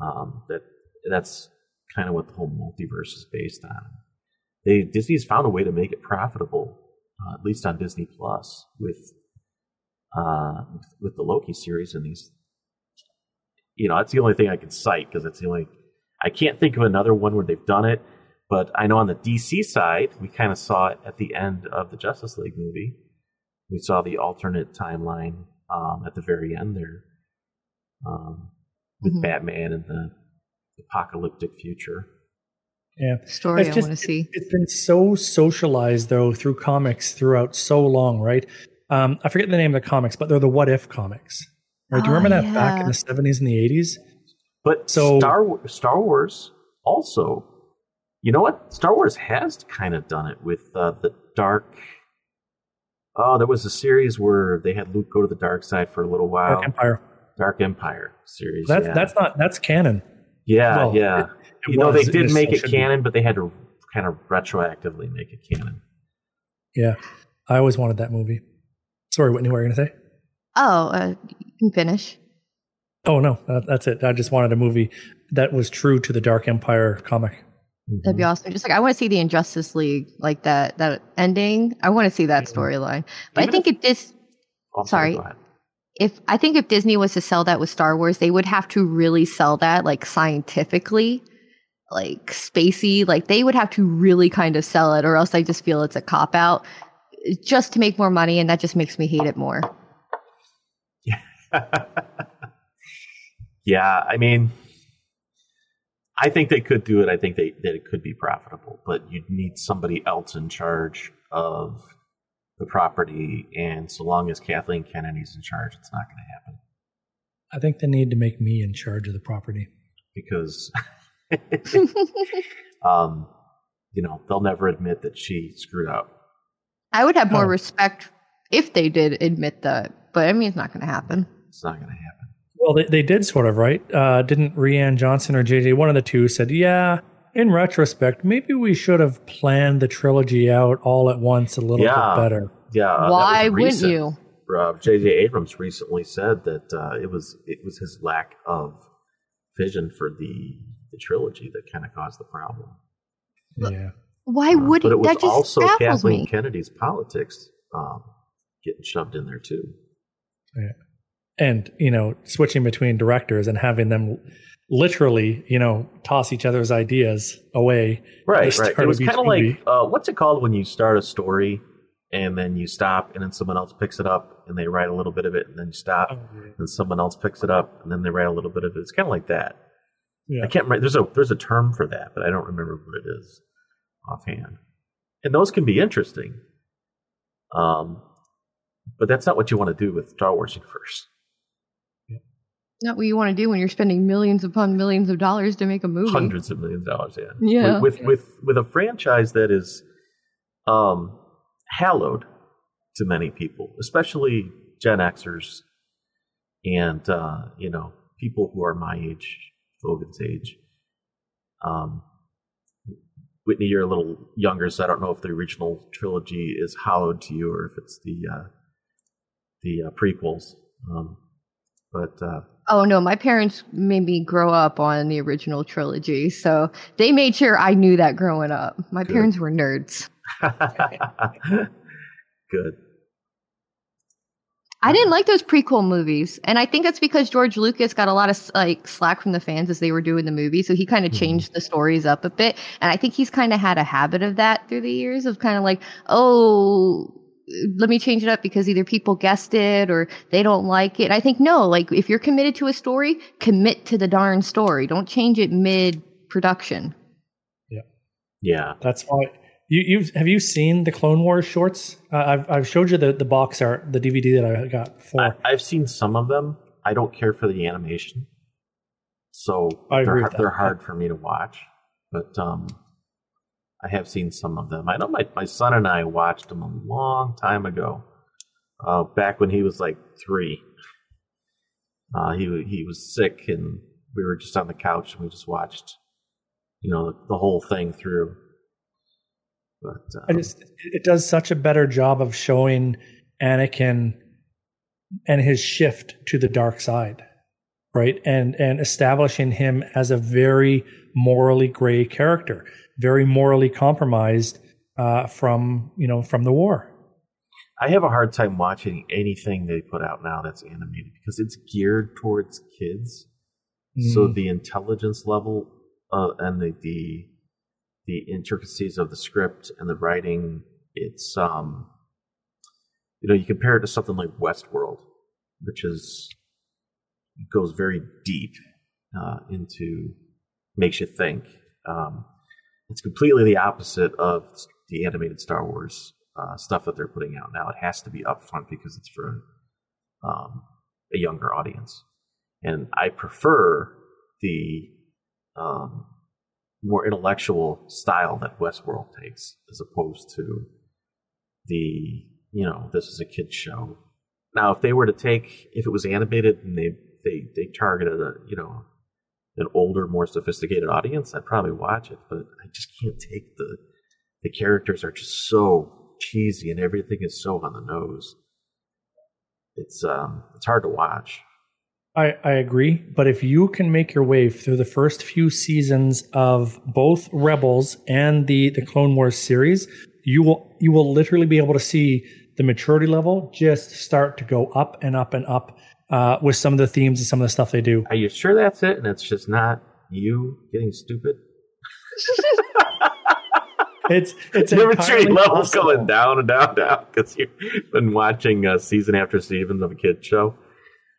um, that that's kind of what the whole multiverse is based on. They Disney's found a way to make it profitable, uh, at least on Disney Plus, with uh, with the Loki series and these. You know, that's the only thing I can cite because it's the only. I can't think of another one where they've done it, but I know on the DC side, we kind of saw it at the end of the Justice League movie. We saw the alternate timeline um, at the very end there um, with Mhm. Batman and the apocalyptic future. yeah. Story It's I want to see. It's been so socialized though through comics throughout so long, right? Um, I forget the name of the comics, but they're the What If comics. Right? Do you Oh, remember that back in the seventies and the eighties? But So- Star Star Wars also, you know what? Star Wars has kind of done it with uh, the dark. Oh, there was a series where they had Luke go to the dark side for a little while. Dark Empire. Dark Empire series. That's yeah. that's not that's canon. Yeah, well, yeah. it- it you know, they did make it should be. canon, but they had to kind of retroactively make it canon. Yeah, I always wanted that movie. Sorry, Whitney, what were you gonna say? Oh, uh, you can finish. Oh no, that, that's it. I just wanted a movie that was true to the Dark Empire comic. That'd be awesome. Just like I want to see the Injustice League, like that that ending. I want to see that Mhm. storyline. But Even I think if just Oh, I'm Sorry. If I think if Disney was to sell that with Star Wars, they would have to really sell that like scientifically, like spacey. Like they would have to really kind of sell it, or else I just feel it's a cop out, just to make more money, and that just makes me hate it more. Yeah, <laughs> yeah, I mean, I think they could do it. I think they, that it could be profitable, but you'd need somebody else in charge of the property. And so long as Kathleen Kennedy's in charge, it's not going to happen I think they need to make me in charge of the property. because, <laughs> <laughs> um, you know, they'll never admit that she screwed up. I would have more Oh. respect if they did admit that, but I mean, it's not going to happen. It's not going to happen. Well, they, they did sort of, right? Uh, didn't Rian Johnson or JJ, one of the two, said, yeah, in retrospect, maybe we should have planned the trilogy out all at once a little Yeah. bit better. Yeah. Why wouldn't recent. you? Uh, J.J. Abrams recently said that uh, it was it was his lack of vision for the the trilogy that kind of caused the problem. Yeah. Why Uh, wouldn't but it was that just also Kathleen me? Kennedy's politics um, getting shoved in there too. And, you know, switching between directors and having them literally, you know, toss each other's ideas away. Right, right. It was kind of like uh, what's it called when you start a story and then you stop, and then someone else picks it up, and they write a little bit of it, and then you stop, Oh, and someone else picks it up, and then they write a little bit of it. It's kind of like that. Yeah. I can't remember. There's a there's a term for that, but I don't remember what it is offhand. And those can be interesting. Um, but that's not what you want to do with Star Wars Universe. Not what you want to do when you're spending millions upon millions of dollars to make a movie. hundreds of millions of dollars. Yeah, Yeah. With, with with with a franchise that is um, hallowed to many people, especially Gen Xers, and uh, you know people who are my age, Logan's age. Um, Whitney, you're a little younger, so I don't know if the original trilogy is hallowed to you or if it's the uh, the uh, prequels. Um, but uh, Oh no, my parents made me grow up on the original trilogy, so they made sure I knew that growing up. My Good. parents were nerds. <laughs> good. I didn't like those prequel movies, and I think that's because George Lucas got a lot of like slack from the fans as they were doing the movie, so he kind of Mhm. changed the stories up a bit. And I think he's kind of had a habit of that through the years of kind of like, oh, let me change it up because either people guessed it or they don't like it. I think no, like if you're committed to a story, commit to the darn story. Don't change it mid production. Yeah. Yeah. That's why you you have you seen the Clone Wars shorts? Uh, I've I've showed you the the box art, the DVD that I got for. I, I've seen some of them. I don't care for the animation, so I they're with that. they're hard for me to watch. But um, I have seen some of them. I know my my son and I watched them a long time ago, uh, back when he was like three. Uh, he he was sick, and we were just on the couch, and we just watched, you know, the, the whole thing through. But just it does such a better job of showing Anakin and his shift to the dark side, right? And and establishing him as a very morally gray character, very morally compromised uh, from you know from the war. I have a hard time watching anything they put out now that's animated because it's geared towards kids. So Mm. the intelligence level uh, and the, the the intricacies of the script and the writing, it's um, you know, you compare it to something like Westworld, which is goes very deep uh, into makes you think. Um, it's completely the opposite of the animated Star Wars uh, stuff that they're putting out now. It has to be upfront because it's for um, a younger audience, and I prefer the um, more intellectual style that Westworld takes, as opposed to the you know this is a kids show. Now, if they were to take, if it was animated and they they they targeted a you know an older, more sophisticated audience, I'd probably watch it. But I just can't take the the characters are just so cheesy and everything is so on the nose. It's um it's hard to watch. I, I agree, but if you can make your way through the first few seasons of both Rebels and the the Clone Wars series, you will you will literally be able to see the maturity level just start to go up and up and up uh, with some of the themes and some of the stuff they do. Are you sure that's it? And it's just not you getting stupid? <laughs> It's it's entirely level's possible. going down and down and down because you've been watching uh, season after season of a kid show.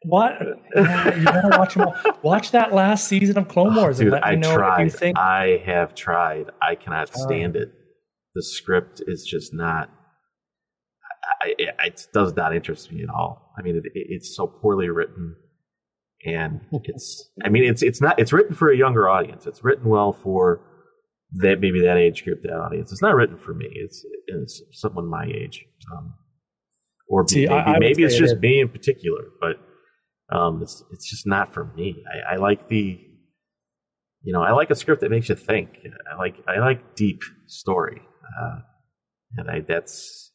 What? <laughs> Yeah, you gotta watch them all. Watch that last season of Clone Wars and Dude, let me I know tried. what you think. I have tried. I cannot Oh. stand it. The script is just not. I, I, it does not interest me at all. I mean, it, it, it's so poorly written, and it's. I mean, it's it's not. It's written for a younger audience. It's written well for that maybe that age group, that audience. It's not written for me. It's it's someone my age, um, or See, maybe, I- I maybe it's say it just me in particular, but um, it's it's just not for me. I, I like the, you know, I like a script that makes you think. I like I like deep story, uh, and I that's.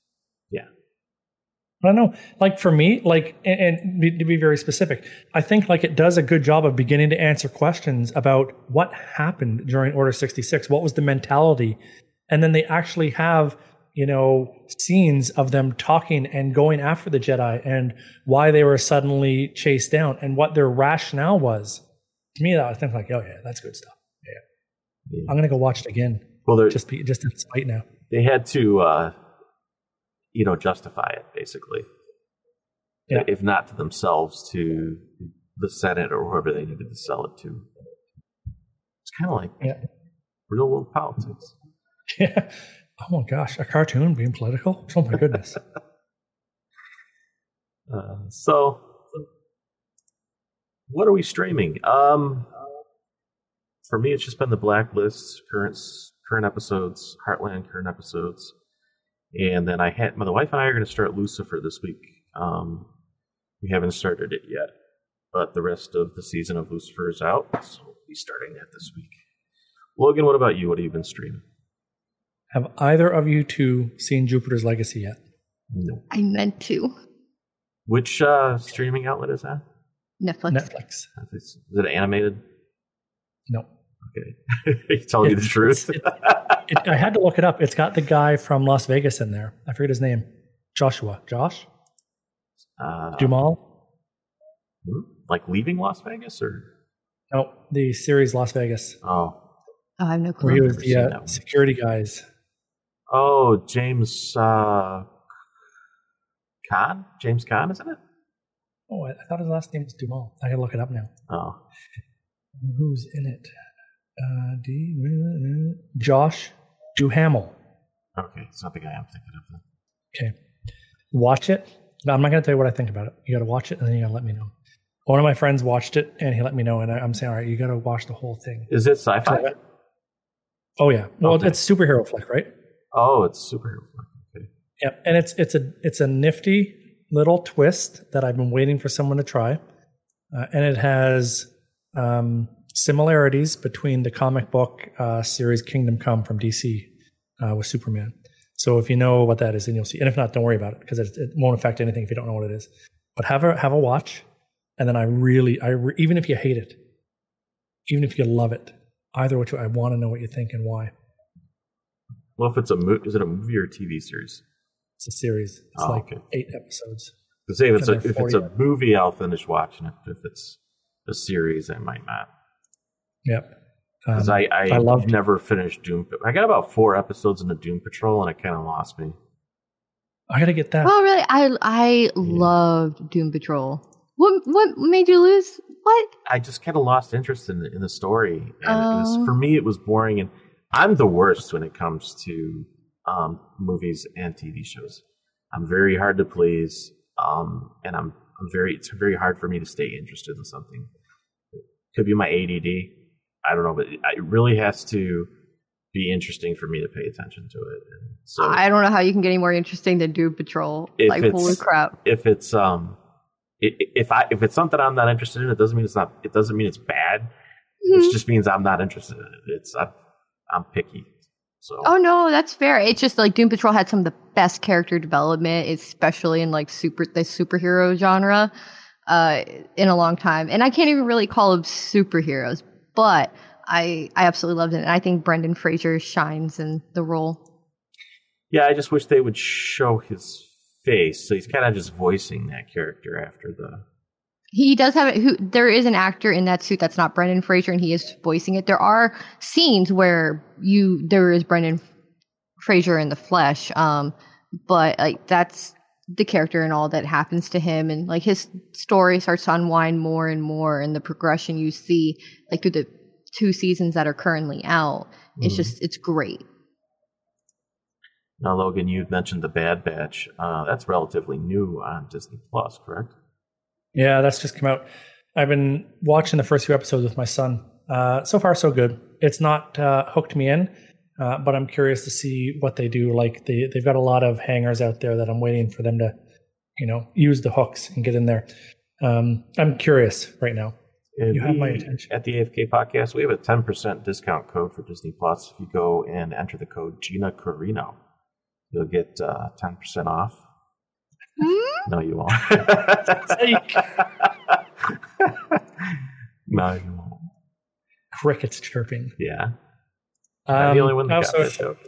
I don't know. Like for me, like, and, and be- to be very specific, I think like it does a good job of beginning to answer questions about what happened during Order 66. What was the mentality? And then they actually have, you know, scenes of them talking and going after the Jedi and why they were suddenly chased down and what their rationale was. To me, that I think like, oh yeah, that's good stuff. yeah. I'm gonna go watch it again. Well, Just be just in spite now. they had to uh, you know, justify it basically. Yeah. If not to themselves, to the Senate or whoever they needed to sell it to. It's kind of like Yeah. real world politics. Yeah. Oh my gosh, a cartoon being political? Oh my goodness. <laughs> Uh, so, what are we streaming? Um, for me, it's just been the Blacklist, current current episodes, Heartland current episodes, and then I had my the wife and I are going to start Lucifer this week. Um, we haven't started it yet, but the rest of the season of Lucifer is out, so we'll be starting that this week. Logan, what about you? What have you been streaming? Have either of you two seen Jupiter's Legacy yet? No. I meant to. Which uh, streaming outlet is that? Netflix. Netflix. Is it animated? No. Okay, <laughs> He's telling you the It's- truth. <laughs> It, I had to look it up. It's got the guy from Las Vegas in there. I forget his name. Joshua. Josh? uh, Jamal? Hmm? Like leaving Las Vegas or No, the series Las Vegas, oh Oh, I have no clue. where he was the uh, security guys. oh James uh, Caan James Caan isn't it? Oh, I, I thought his last name was Dumal. I gotta look it up now. Oh Who's in it? Uh, D- Josh Duhamel. okay, it's not the guy I'm thinking of. Then. Okay. Watch it. No, I'm not going to tell you what I think about it. You got to watch it and then you got to let me know. One of my friends watched it and he let me know, and I, I'm saying, all right, you got to watch the whole thing. Is it sci-fi? Oh yeah, well Okay. it's superhero flick, right? Oh, it's superhero. Okay. Yep, and it's it's a it's a nifty little twist that I've been waiting for someone to try, uh, and it has um, similarities between the comic book uh, series Kingdom Come from DC uh, with Superman. So if you know what that is, then you'll see. And if not, don't worry about it because it, it won't affect anything if you don't know what it is. But have a have a watch, and then I really I re- even if you hate it, even if you love it, either which way, I want to know what you think and why. Well, if it's a mo- is it a movie or a TV series? It's a series. It's Oh, like okay. eight episodes. To say if it's a, if it's a movie, I'll finish watching it. If it's a series, I might not. Yep. Because Um, I, I, I loved- never finished Doom. I got about four episodes into Doom Patrol, and it kind of lost me. I gotta get that. Oh, really? I I loved Doom Patrol. What what made you lose? What? I just kind of lost interest in the, in the story, and it was Oh. for me it was boring. And I'm the worst when it comes to um, movies and TV shows. I'm very hard to please, um, and I'm I'm very it's very hard for me to stay interested in something. Could be my ADD. I don't know, but it really has to be interesting for me to pay attention to it. And so I don't know how you can get any more interesting than Doom Patrol. If like, it's- holy crap! if it's um if I if it's something I'm not interested in, it doesn't mean it's not. It doesn't mean it's bad. Mhm. It just means I'm not interested in it. It's I'm, I'm picky. So Oh no, that's fair. It's just like Doom Patrol had some of the best character development, especially in like super the superhero genre, uh, in a long time. And I can't even really call them superheroes, but I I absolutely loved it. And I think Brendan Fraser shines in the role. yeah, I just wish they would show his face. So he's kind of just voicing that character after the. He does have it. Who there is an actor in that suit that's not Brendan Fraser, and he is voicing it. There are scenes where you there is Brendan Fraser in the flesh, um, but like that's the character and all that happens to him, and like his story starts to unwind more and more, and the progression you see like through the two seasons that are currently out. It's Mhm. just it's great. Now, Logan, you mentioned the Bad Batch. Uh, that's relatively new on Disney Plus, correct? Yeah, that's just come out. I've been watching the first few episodes with my son. Uh, so far, so good. It's not uh, hooked me in, uh, but I'm curious to see what they do. Like they they've got a lot of hangers out there that I'm waiting for them to, you know, use the hooks and get in there. Um, I'm curious right now. And You have my attention. At the AFK podcast, we have a 10% discount code for Disney Plus. If you go and enter the code Gina Carano, you'll get uh, 10% off. No, you won't. <laughs> no, you won't. Crickets chirping. Yeah. I'm Um, the only one that got also- that joke.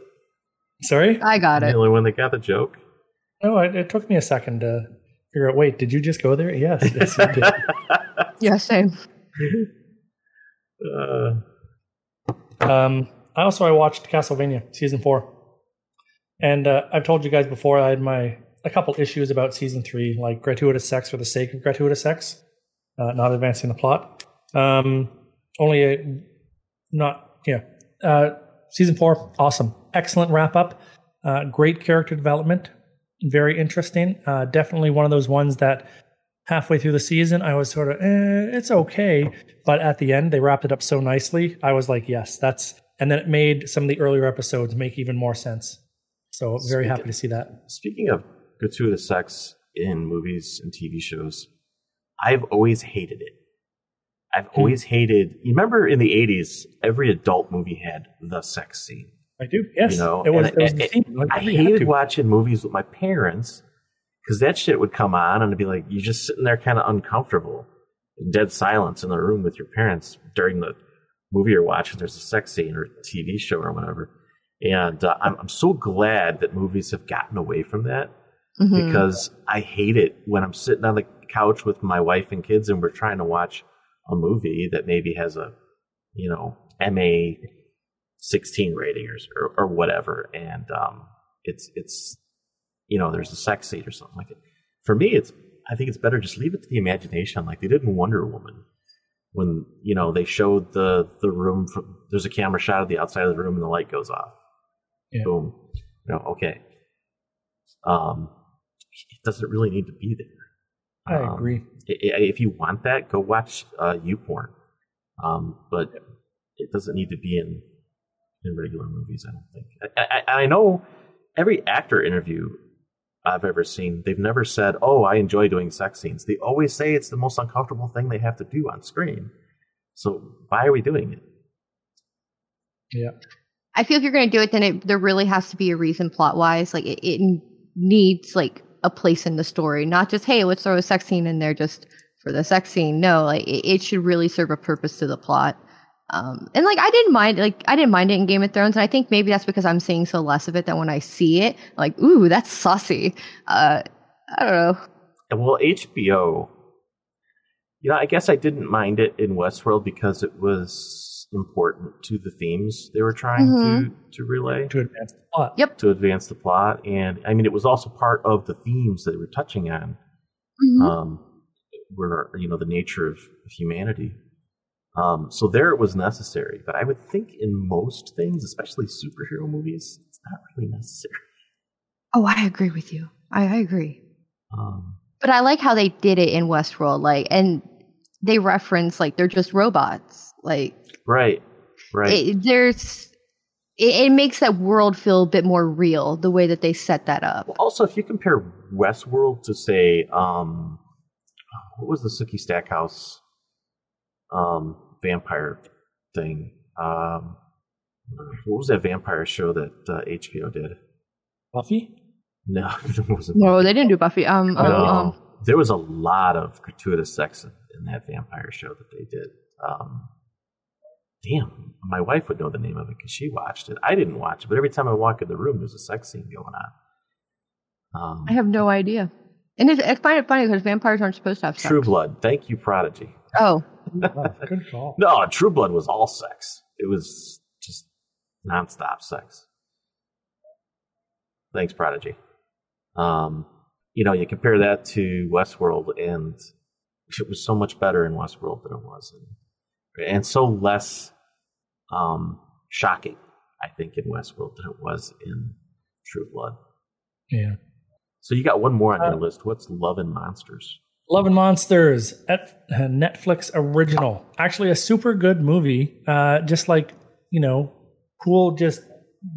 Sorry, I got I'm it. the only one that got the joke. no, it, it took me a second to figure out. Wait, did you just go there? Yes, yes, you did. <laughs> Yeah, same. uh, Um, I also I watched Castlevania season four. And uh, I've told you guys before I had my a couple issues about season three, like gratuitous sex for the sake of gratuitous sex, uh, not advancing the plot. Um, only a, not yeah. Uh, season four, awesome, excellent wrap up, uh, great character development, very interesting. Uh, definitely one of those ones that halfway through the season I was sort of eh, it's okay, but at the end they wrapped it up so nicely. I was like, yes, that's, and then it made some of the earlier episodes make even more sense. So very happy to see that. Speaking of gratuitous sex in movies and TV shows, I've always hated it. I've Hmm. always hated. You remember in the '80s, every adult movie had the sex scene. I do. Yes, You know, it was. and It was I- the theme. Like, I hated watching movies with my parents because that shit would come on and it'd be like you're just sitting there kind of uncomfortable, in dead silence in the room with your parents during the movie you're watching. There's a sex scene or TV show or whatever, and uh, I'm, I'm so glad that movies have gotten away from that Mhm. because I hate it when I'm sitting on the couch with my wife and kids and we're trying to watch a movie that maybe has a, you know, MA 16 rating or, or, or whatever. And, um, it's, it's, you know, there's a sex scene or something like it. For me, it's, I think it's better just leave it to the imagination like they did in Wonder Woman when, you know, they showed the, the room from, there's a camera shot of the outside of the room and the light goes off. Yeah. Boom. You know, okay. Um, it doesn't really need to be there. I Um, agree. i- i- If you want that, go watch uh, porn. Um, but it doesn't need to be in in regular movies. I don't think. I, I, I know every actor interview I've ever seen, they've never said, "Oh, I enjoy doing sex scenes." They always say it's the most uncomfortable thing they have to do on screen. So why are we doing it? Yeah. I feel if you're going to do it, then it, there really has to be a reason plot wise. Like it, it needs like a place in the story, not just hey, let's throw a sex scene in there just for the sex scene. No, like it, it should really serve a purpose to the plot. Um, and like I didn't mind, like I didn't mind it in Game of Thrones, and I think maybe that's because I'm seeing so less of it that when I see it, like ooh, that's saucy. Uh, I don't know. Well, HBO, you know, I guess I didn't mind it in Westworld because it was important to the themes they were trying to to relay To advance the plot. Yep. to advance the plot, and I mean, it was also part of the themes that they were touching on, Mhm. um, were you know the nature of, of humanity. Um, so there it was necessary, but I would think in most things, especially superhero movies, it's not really necessary. Oh, I agree with you. I, I agree. Um, But I like how they did it in Westworld, like, and they reference like they're just robots. Like, right, right. it, there's, it, it makes that world feel a bit more real the way that they set that up. Well, also, if you compare Westworld to say, um, what was the Sookie Stackhouse um, vampire thing? Um, what was that vampire show that uh, HBO did? Buffy. No, <laughs> it wasn't. No, they didn't do Buffy. Um, No. um, um, there was a lot of gratuitous sex in, in that vampire show that they did. Um, damn, my wife would know the name of it because she watched it. I didn't watch it, but every time I walk in the room, there's a sex scene going on. Um, I have no idea. And it, I find it funny because vampires aren't supposed to have sex. True Blood. Thank you, Prodigy. Oh, Oh, good call. <laughs> No, True Blood was all sex. It was just nonstop sex. Thanks, Prodigy. Um, you know, you compare that to Westworld, and it was so much better in Westworld than it was, in, and so less um, shocking, I think, in Westworld than it was in True Blood. Yeah. So you got one more on Uh, your list. What's Love and Monsters? Love and Monsters, at uh, Netflix original. Actually, a super good movie. Uh, just like you know, cool, just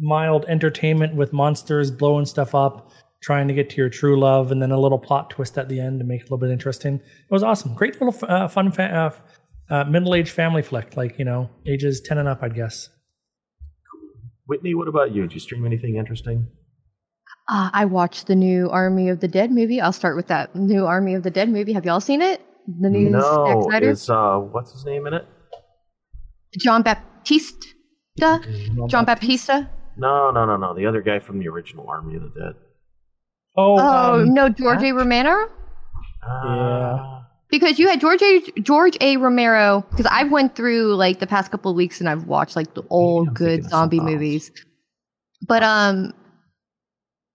mild entertainment with monsters blowing stuff up, trying to get to your true love, and then a little plot twist at the end to make it a little bit interesting. It was awesome. Great little uh, fun, fa- uh, uh, middle-aged family flick. Like you know, ages ten and up, I'd guess. Whitney, what about you? Did you stream anything interesting? uh, I watched the new Army of the Dead movie. I'll start with that new Army of the Dead movie. Have y'all seen it? The new Zack No, Snyder? is uh, what's his name in it? John Baptista. John Baptista. No, no, no, no. The other guy from the original Army of the Dead. Oh, Oh um, no, George A. Romero. Uh, Because you had George A. George A. Romero. Because I've went through like the past couple of weeks and I've watched like the old I'm good zombie movies. But um,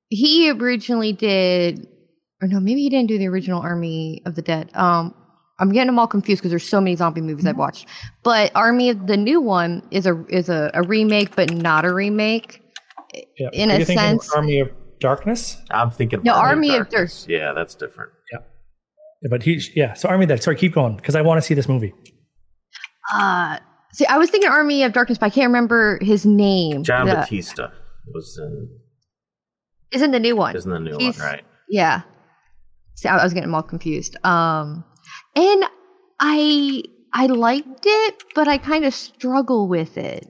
he originally did, or no, maybe he didn't do the original Army of the Dead. Um, I'm getting them all confused because there's so many zombie movies I've watched. But Army of the new one is a is a, a remake, but not a remake. Yeah. In Are a you sense- Army of Darkness. I'm thinking No, Army of Darkness. Yeah, that's different. Yeah, but he, yeah. So Army of Dead. Sorry, keep going because I want to see this movie. Uh, see, I was thinking Army of Darkness, but I can't remember his name. John The- Batista was in isn't the new one? isn't the new He's- one, right? Yeah. See, I I was getting them all confused. Um, and I I liked it, but I kind of struggle with it.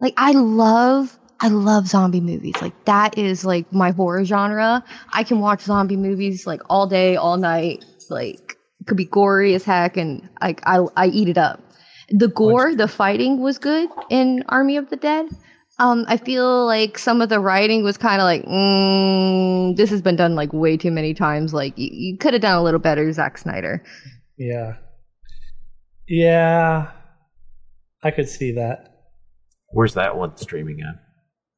Like I love I love zombie movies. Like that is like my horror genre. I can watch zombie movies like all day, all night. Like it could be gory as heck, and like I I eat it up. The gore, the fighting was good in Army of the Dead. Um, I feel like some of the writing was kind of like, mm, this has been done like way too many times. Like you, you could have done a little better, Zack Snyder. Yeah, yeah. I could see that. Where's that one streaming at?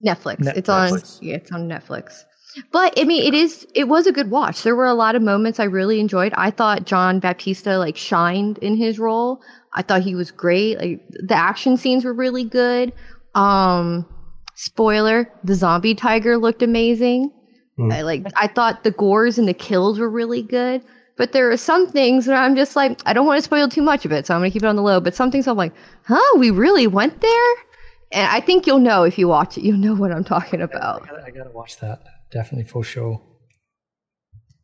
Netflix. Net- it's on yeah, it's on Netflix. But I mean, it is it was a good watch. There were a lot of moments I really enjoyed. I thought John Baptista like shined in his role. I thought he was great. Like the action scenes were really good. Um spoiler, the zombie tiger looked amazing. Hmm. I like I thought the gores and the kills were really good. But there are some things where I'm just like, I don't want to spoil too much of it, so I'm gonna keep it on the low. But some things I'm like, huh, we really went there? And I think you'll know if you watch it. You'll know what I'm talking I about. gotta, I gotta watch that. Definitely for show.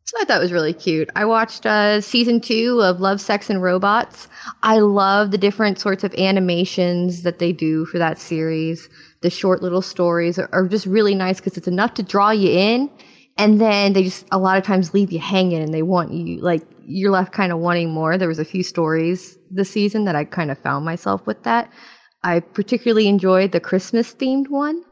So I thought it was really cute. I watched uh, season two of Love, Sex, and Robots. I love the different sorts of animations that they do for that series. The short little stories are, are just really nice because it's enough to draw you in, and then they just a lot of times leave you hanging, and they want you like you're left kind of wanting more. There was a few stories this season that I kind of found myself with that. I particularly enjoyed the Christmas themed one.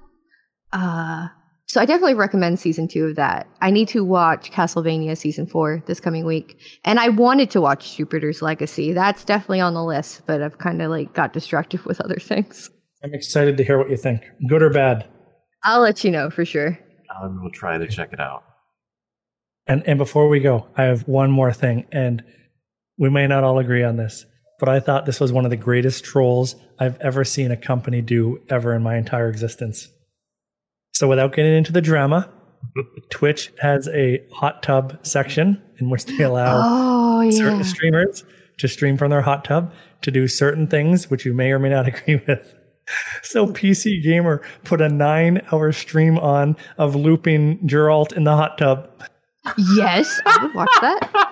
Uh, so I definitely recommend season two of that. I need to watch Castlevania season four this coming week, and I wanted to watch Jupiter's Legacy. That's definitely on the list, but I've kind of like got distracted <laughs> with other things. I'm excited to hear what you think, good or bad. I'll let you know for sure. I will try to check it out. And and before we go, I have one more thing, and we may not all agree on this, but I thought this was one of the greatest trolls I've ever seen a company do ever in my entire existence. So without getting into the drama, <laughs> Twitch has a hot tub section in which they allow Oh certain yeah, streamers to stream from their hot tub to do certain things which you may or may not <laughs> agree with. So PC Gamer put a nine hour stream on of looping Geralt in the hot tub. yes, I would watch that. <laughs>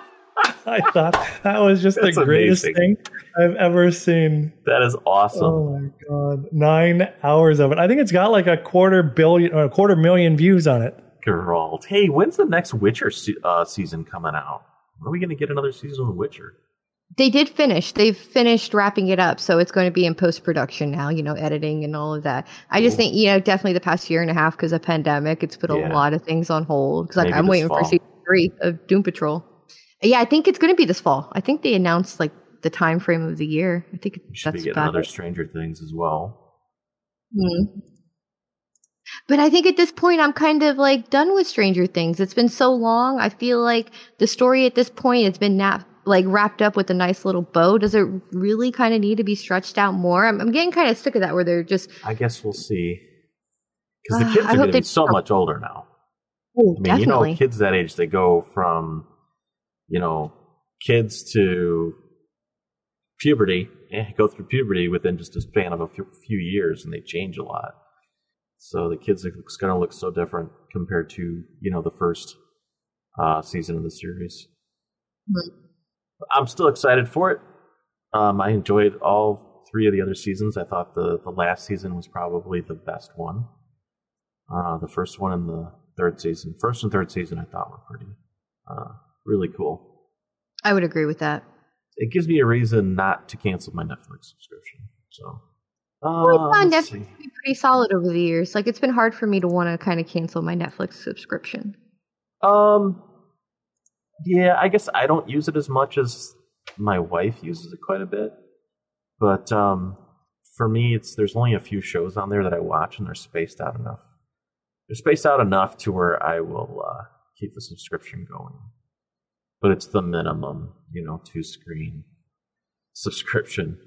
I thought that was just That's the greatest amazing. thing I've ever seen. That is awesome. Oh my god. Nine hours of it. I think it's got like a quarter billion or a quarter million views on it. Geralt. Hey, when's the next Witcher se- uh, season coming out? When are we going to get another season of Witcher? They did finish. They've finished wrapping it up, so it's going to be in post production now. You know, editing and all of that. I just Cool. think you know, definitely the past year and a half because of pandemic, it's put a Yeah. lot of things on hold. Because like Maybe I'm this waiting for season three of Doom Patrol. Yeah, I think it's going to be this fall. I think they announced like the time frame of the year. I think We should that's be another. Stranger Things as well. Mhm. But I think at this point, I'm kind of like done with Stranger Things. It's been so long. I feel like the story at this point has been nap- like wrapped up with a nice little bow. Does it really kind of need to be stretched out more? I'm, I'm getting kind of sick of that where they're just, I guess we'll see. Because the Uh, kids I are getting so much older now. oh, I mean, definitely. you know, kids that age, they go from, you know, kids to puberty, eh, go through puberty within just a span of a few, years, and they change a lot. So the kids are going to look so different compared to, you know, the first uh, season of the series. Mhm. I'm still excited for it. Um, I enjoyed all three of the other seasons. I thought the, the last season was probably the best one. Uh, the first one and the third season, first and third season, I thought were pretty, uh, really cool. I would agree with that. It gives me a reason not to cancel my Netflix subscription. So, uh, Well, found Netflix see. be pretty solid over the years. Like it's been hard for me to want to kind of cancel my Netflix subscription. Um, yeah, I guess I don't use it as much as my wife uses it quite a bit. But um, for me, it's there's only a few shows on there that I watch, and they're spaced out enough they're spaced out enough to where I will uh, keep the subscription going. But it's the minimum, you know, two screen subscription.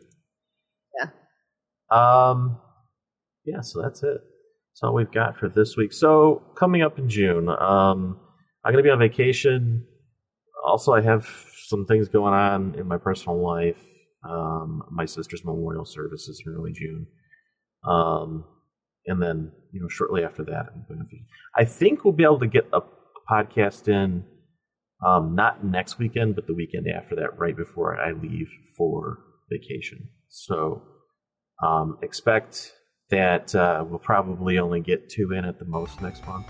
Yeah. Um. Yeah. So that's it. That's all we've got for this week. So coming up in June, um, I'm gonna be on vacation. Also, I have some things going on in my personal life. Um, my sister's memorial service is in early June. Um, and then, you know, shortly after that, going to. I think we'll be able to get a podcast in, um, not next weekend, but the weekend after that, right before I leave for vacation. So um, expect that uh, we'll probably only get two in at the most next month.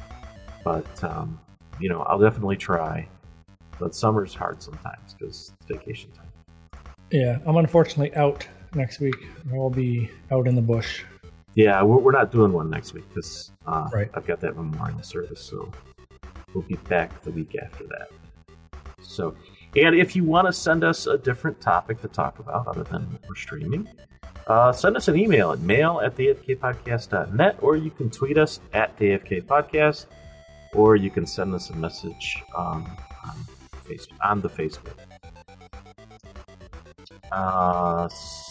But, um, you know, I'll definitely try. But summer's hard sometimes because it's vacation time. Yeah, I'm unfortunately out next week. I will be out in the bush. Yeah, we're, we're not doing one next week because uh, Right. I've got that memorial service, so we'll be back the week after that. So, and if you want to send us a different topic to talk about other than we're streaming, uh, send us an email at mail at theafkpodcast.net, or you can tweet us at the AFK Podcast, or you can send us a message um, on, face- on the Facebook. Uh,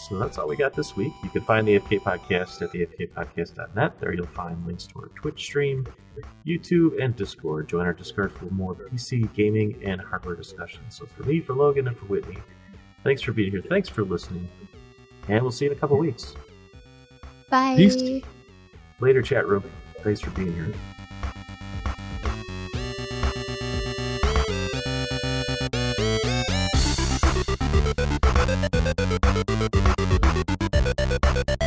so that's all we got this week. You can find the AFK Podcast at theafkpodcast.net. There you'll find links to our Twitch stream, YouTube, and Discord. Join our Discord for more PC gaming and hardware discussions. So for me, for Logan, and for Whitney, thanks for being here. Thanks for listening. And we'll see you in a couple weeks. Bye. Peace. Later, chat room. Thanks for being here. Thank you the